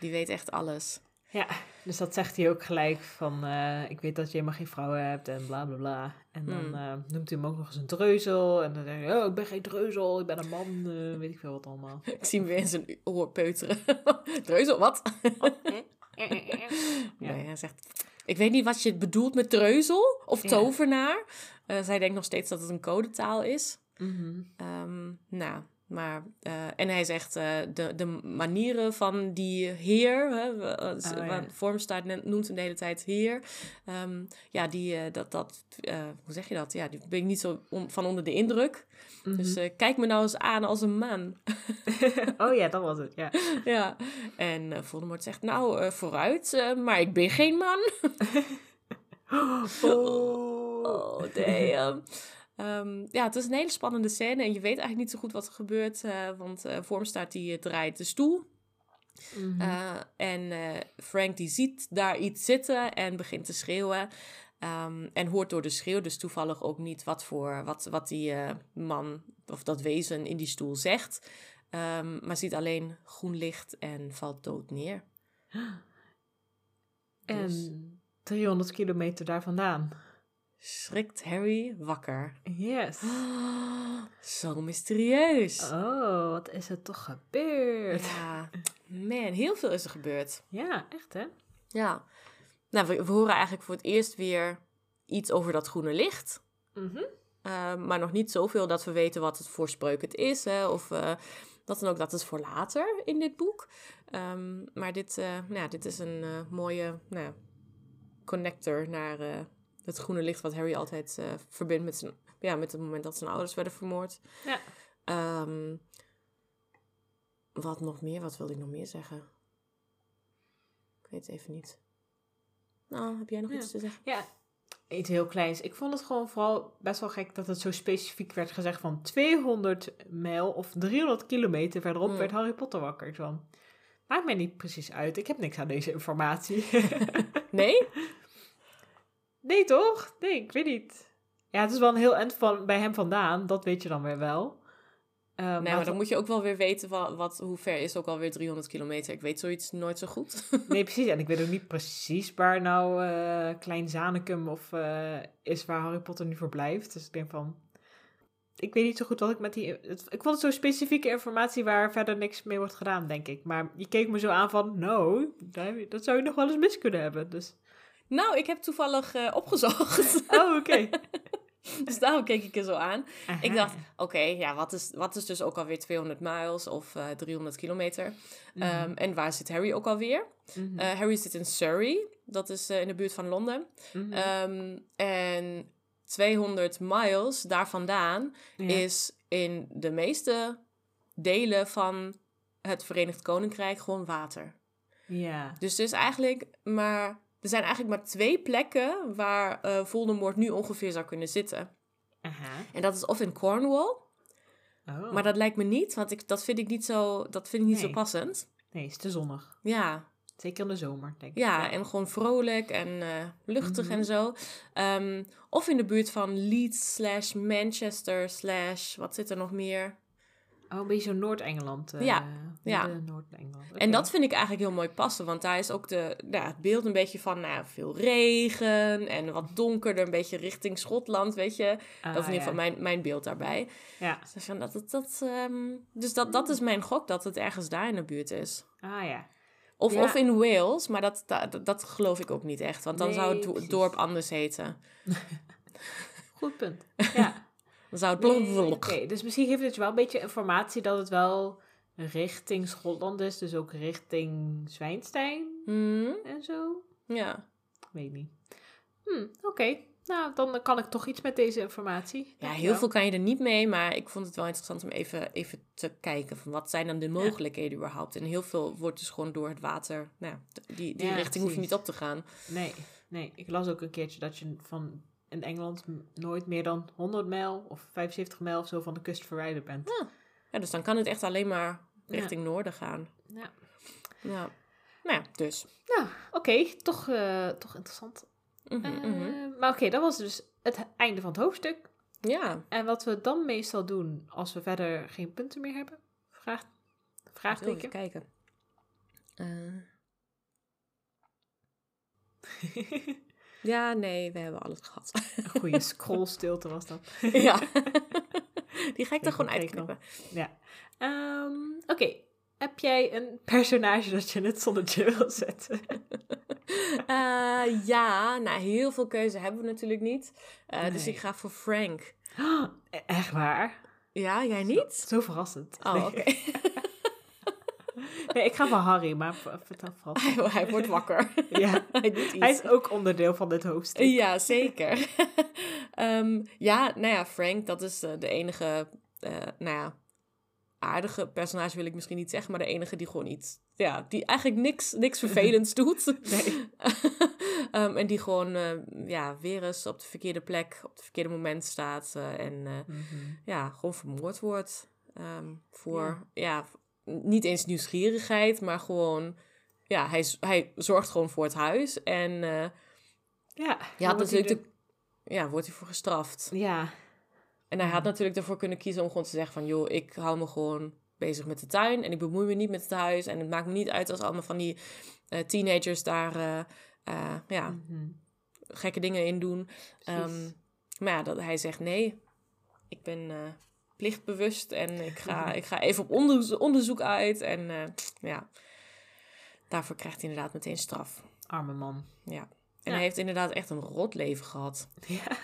Die weet echt alles.
Ja, dus dat zegt hij ook gelijk van, eh, ik weet dat je helemaal geen vrouw hebt en bla bla bla. En dan
Hmm.
eh, noemt hij hem ook nog eens een dreuzel. En dan zegt hij, oh, ik ben geen dreuzel, ik ben een man, eh, weet ik veel wat allemaal.
Ik zie hem weer in zijn oor peuteren. Dreuzel, wat?
Ja.
Nee, hij zegt... Ik weet niet wat je bedoelt met dreuzel of tovenaar. Zij denkt nog steeds dat het een codetaal is.
Mhm.
Ehm, nou, maar... eh, en hij zegt eh, de, de manieren van die heer... Hè, eh,
Oh, ja.
ne- noemt hem de hele tijd heer. Ehm, ja, die... dat, dat, hoe zeg je dat? Ja, die ben ik niet zo on- van onder de indruk.
Mhm.
Dus eh, kijk me nou eens aan als een man.
oh ja, dat was het, ja.
ja. En Voldemort zegt, nou, vooruit, maar ik ben geen man.
Oh.
Oh, damn. Ehm, ja, het is een hele spannende scène en je weet eigenlijk niet zo goed wat er gebeurt. eh, want eh Vormstaart die eh, draait de stoel.
Mhm.
En Frank die ziet daar iets zitten en begint te schreeuwen. Ehm, en hoort door de schreeuw dus toevallig ook niet wat, voor, wat, wat die man of dat wezen in die stoel zegt. Ehm, maar ziet alleen groen licht en valt dood neer.
En
Dus
300 kilometer daar vandaan.
Schrikt Harry wakker.
Yes.
Zo mysterieus.
Oh, wat is er toch gebeurd?
Ja, man, heel veel is er gebeurd.
Ja, echt hè?
Ja. Nou, we, we horen eigenlijk voor het eerst weer iets over dat groene licht.
Mhm.
Uh, maar nog niet zoveel dat we weten wat het voor spreuk het is. Hè, of uh, dat dan ook, dat is voor later in dit boek. Um, maar dit, uh, nou dit is een uh, mooie nou connector naar het groene licht... wat Harry altijd verbindt met, zijn, ja, met het moment dat zijn ouders werden vermoord.
Ja.
Um, wat nog meer? Wat wil ik nog meer zeggen? Ik weet het even niet. Nou, heb jij nog
ja.
iets te zeggen?
Ja, iets heel kleins. Ik vond het gewoon vooral best wel gek dat het zo specifiek werd gezegd van 200 mijl of 300 kilometer verderop
Mm.
werd Harry Potter wakker. Van, maakt mij niet precies uit. Ik heb niks aan deze informatie.
Nee?
nee, toch? Nee, ik weet niet. Ja, het is wel een heel eind van bij hem vandaan. Dat weet je dan weer wel.
Nee, maar dan moet je ook wel weer weten wat, wat, hoe ver is ook alweer 300 kilometer. Ik weet zoiets nooit zo goed.
Nee, precies. En ik weet ook niet precies waar nou eh, Klein Zanicum of eh, is waar Harry Potter nu verblijft. Dus ik denk van... Ik weet niet zo goed wat ik met die... het- ik vond het zo specifieke informatie waar verder niks mee wordt gedaan, denk ik. Maar je keek me zo aan van... Nou, daar- dat zou je nog wel eens mis kunnen hebben. Dus...
nou, ik heb toevallig eh, opgezocht.
Oh, oké.
dus daarom keek ik er zo aan. Ik dacht, oké, ja, wat is, wat is dus ook alweer 200 miles of eh 300 kilometer?
Mhm.
Ehm, en waar zit Harry ook alweer? Eh, Harry zit in Surrey, dat is in de buurt van Londen.
Mhm.
Ehm, en 200 miles daar vandaan
Ja.
is in de meeste delen van het Verenigd Koninkrijk gewoon water.
Ja.
Dus er is eigenlijk maar... Er zijn eigenlijk maar twee plekken waar eh Voldemort nu ongeveer zou kunnen zitten.
Aha.
En dat is of in Cornwall,
Oh.
maar dat lijkt me niet, want ik, dat vind ik niet zo, dat vind ik niet zo passend.
Nee, het is te zonnig.
Ja,
Zeker in de zomer, denk ik.
ja, en gewoon vrolijk en eh, luchtig
Mhm.
en zo. Ehm, of in de buurt van Leeds slash Manchester slash, wat zit er nog meer?
Oh, een beetje zo Noord-Engeland. eh,
Ja, ja.
Noord-Engeland.
En dat vind ik eigenlijk heel mooi passen, want daar is ook de, ja, het beeld een beetje van nou, veel regen en wat donkerder, een beetje richting Schotland, weet je.
Ah,
dat is in ieder
ja.
geval mijn, mijn beeld daarbij.
Ja.
Dus, van dat, dat, dat, ehm, dus dat, dat is mijn gok, dat het ergens daar in de buurt is.
Ah ja.
Of,
Ja.
of in Wales, maar dat, dat, dat geloof ik ook niet echt. Want dan zou het do-
precies.
dorp anders heten.
Goed punt. Ja.
Dan zou het...
Nee. Oké, dus misschien geeft het je wel een beetje informatie dat het wel richting Schotland is. Dus ook richting Zwijnstein
Hmm,
en zo.
ja.
Weet niet. Hm, oké. Nou, dan kan ik toch iets met deze informatie.
ja, heel veel kan je er niet mee, maar ik vond het wel interessant om even, even te kijken van wat zijn dan de mogelijkheden überhaupt. En heel veel wordt dus gewoon door het water, nou, die, die
Ja,
richting hoef je niet op te gaan.
Nee, nee. Ik las ook een keertje dat je van in Engeland nooit meer dan 100 mijl of 75 mijl of zo van de kust verwijderd bent.
Ja, dus dan kan het echt alleen maar
Ja.
richting noorden gaan.
Ja.
Ja. Nou ja, dus.
Nou, oké. Toch, eh, toch interessant.
Mhm,
Eh,
mhm.
Maar oké, dat was dus het einde van het hoofdstuk.
Ja,
En wat we dan meestal doen als we verder geen punten meer hebben? Vraag, vraagteken.
even kijken. Eh, ja, nee, we hebben alles gehad.
Een goede scrollstilte was dat.
ja. Die ga ik er gewoon uitknippen.
Ja. Ehm, oké. Heb jij een personage dat je in het zonnetje wil zetten?
Eh, ja, nou, heel veel keuze hebben we natuurlijk niet. Eh, Dus ik ga voor Frank.
Oh, echt waar?
Ja, jij niet?
Zo verrassend.
Oh, oké.
Nee, ik ga voor Harry, maar vertel vooral.
hij, hij wordt wakker.
Ja.
hij doet iets.
Hij is ook onderdeel van dit hoofdstuk.
Ja, zeker. Ehm, ja, nou ja, Frank, dat is eh, de enige, eh, nou ja, aardige personage wil ik misschien niet zeggen, maar de enige die gewoon iets, ja, die eigenlijk niks, niks vervelends doet.
Nee.
Ehm, en die gewoon, eh, ja, weer eens op de verkeerde plek, op het verkeerde moment staat en
Mhm.
ja, gewoon vermoord wordt. Ehm, voor, ja. Niet eens nieuwsgierigheid, maar gewoon, ja, hij, hij zorgt gewoon voor het huis en eh,
Ja, dan
had natuurlijk de, ja, wordt hij voor gestraft.
Ja,
En hij had natuurlijk ervoor kunnen kiezen om gewoon te zeggen van... joh, ik hou me gewoon bezig met de tuin en ik bemoei me niet met het huis. En het maakt me niet uit als allemaal van die eh, teenagers daar eh, ja,
mhm.
gekke dingen in doen. Ehm, maar ja, dat, hij zegt nee, ik ben plichtbewust en ik ga, ik ga even op onderzo- onderzoek uit. En eh, ja, daarvoor krijgt hij inderdaad meteen straf.
Arme man.
Ja. En
Ja.
hij heeft inderdaad echt een rot leven gehad.
Ja.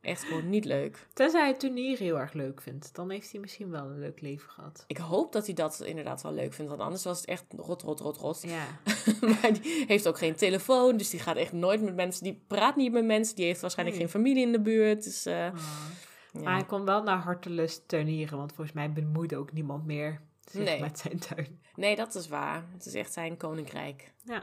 Echt gewoon niet leuk.
Tenzij hij het turnier heel erg leuk vindt. Dan heeft hij misschien wel een leuk leven gehad.
Ik hoop dat hij dat inderdaad wel leuk vindt, want anders was het echt rot, rot, rot, rot.
Ja.
maar die heeft ook geen telefoon, dus die gaat echt nooit met mensen. Die praat niet met mensen, die heeft waarschijnlijk
Nee.
geen familie in de buurt. Dus, eh,
Ah. Maar hij kon wel naar hartelust tuinieren. Want volgens mij bemoeide ook niemand meer zich
Nee.
met zijn tuin.
Nee, dat is waar. Het is echt zijn koninkrijk.
Ja.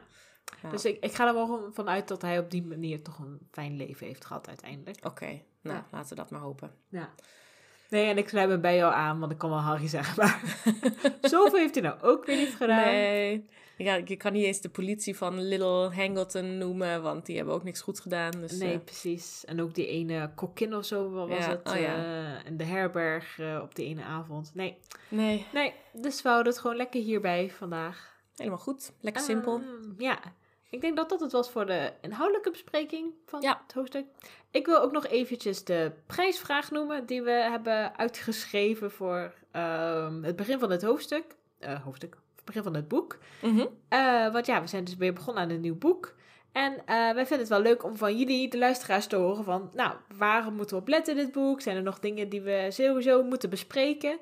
Ja.
Dus ik, ik ga er wel vanuit dat hij op die manier toch een fijn leven heeft gehad uiteindelijk.
Oké, nou,
Ja.
laten we dat maar hopen.
Ja. Nee, en ik sluit me bij jou aan, want ik kan wel Harry zeggen. Maar zoveel heeft hij nou ook weer niet gedaan.
Nee. Ja, je kan niet eens de politie van Little Hangleton noemen, want die hebben ook niks goed gedaan. Dus,
Nee,
eh,
precies. En ook die ene kokkin of zo, wat was
Ja,
het?
oh ja.
in de herberg eh, op die ene avond. Nee,
nee,
nee. Dus we houden het gewoon lekker hierbij vandaag.
helemaal goed. Lekker simpel.
Ehm, ja, ik denk dat dat het was voor de inhoudelijke bespreking van
Ja.
het hoofdstuk. Ik wil ook nog eventjes de prijsvraag noemen die we hebben uitgeschreven voor ehm, het begin van het hoofdstuk. Eh, hoofdstuk, het begin van het boek.
Mhm.
Eh, want ja, we zijn dus weer begonnen aan een nieuw boek. En eh, wij vinden het wel leuk om van jullie, de luisteraars, te horen van... Nou, waar moeten we op letten in dit boek? Zijn er nog dingen die we sowieso moeten bespreken?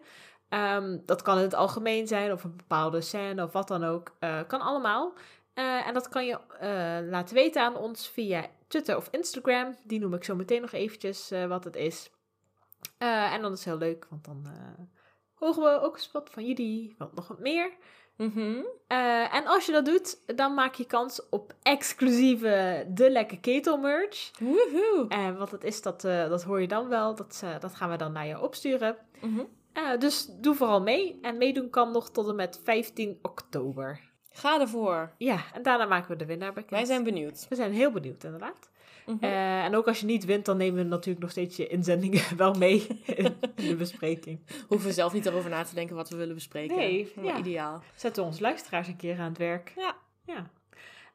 Ehm, dat kan in het algemeen zijn, of een bepaalde scène, of wat dan ook. Kan allemaal. Eh, en dat kan je eh, laten weten aan ons via Twitter of Instagram. Die noem ik zo meteen nog eventjes eh, wat het is. En dan is het heel leuk, want dan horen we ook eens wat van jullie, wat nog wat meer.
Mhm.
En als je dat doet, dan maak je kans op exclusieve De Lekke Ketel merch.
Woehoe.
En wat het is, dat, dat hoor je dan wel. Dat, dat gaan we dan naar je opsturen.
Mhm.
Dus doe vooral mee. En meedoen kan nog tot en met 15 oktober.
Ga ervoor.
Ja, en daarna maken we de winnaar bekend.
Wij zijn benieuwd.
We zijn heel benieuwd, inderdaad.
Mhm.
Eh, en ook als je niet wint, dan nemen we natuurlijk nog steeds je inzendingen wel mee in de bespreking.
Hoeven we zelf niet erover na te denken wat we willen bespreken.
Nee, ja.
ideaal.
Zetten we onze luisteraars een keer aan het werk.
Ja.
Ja.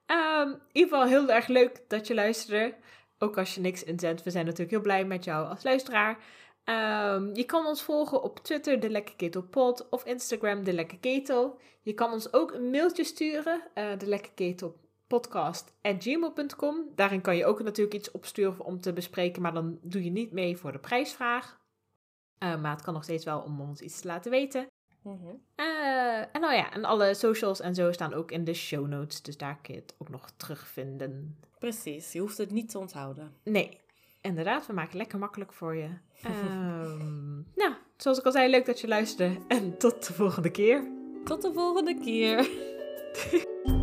Ehm, in ieder geval heel erg leuk dat je luisterde. Ook als je niks inzendt. We zijn natuurlijk heel blij met jou als luisteraar. Ehm, je kan ons volgen op Twitter, de Lekker Ketel Pod, of Instagram, de Lekker Ketel. Je kan ons ook een mailtje sturen, eh de Lekker Ketel podcast gmail.com. Daarin kan je ook natuurlijk iets opsturen om te bespreken, maar dan doe je niet mee voor de prijsvraag. Eh, maar het kan nog steeds wel om ons iets te laten weten.
Mhm.
Eh, en nou ja, en alle socials en zo staan ook in de show notes. Dus daar kun je het ook nog terugvinden.
Precies, je hoeft het niet te onthouden.
Nee, inderdaad, we maken lekker makkelijk voor je. Ehm, nou, zoals ik al zei, leuk dat je luisterde. En tot de volgende keer.
Tot de volgende keer.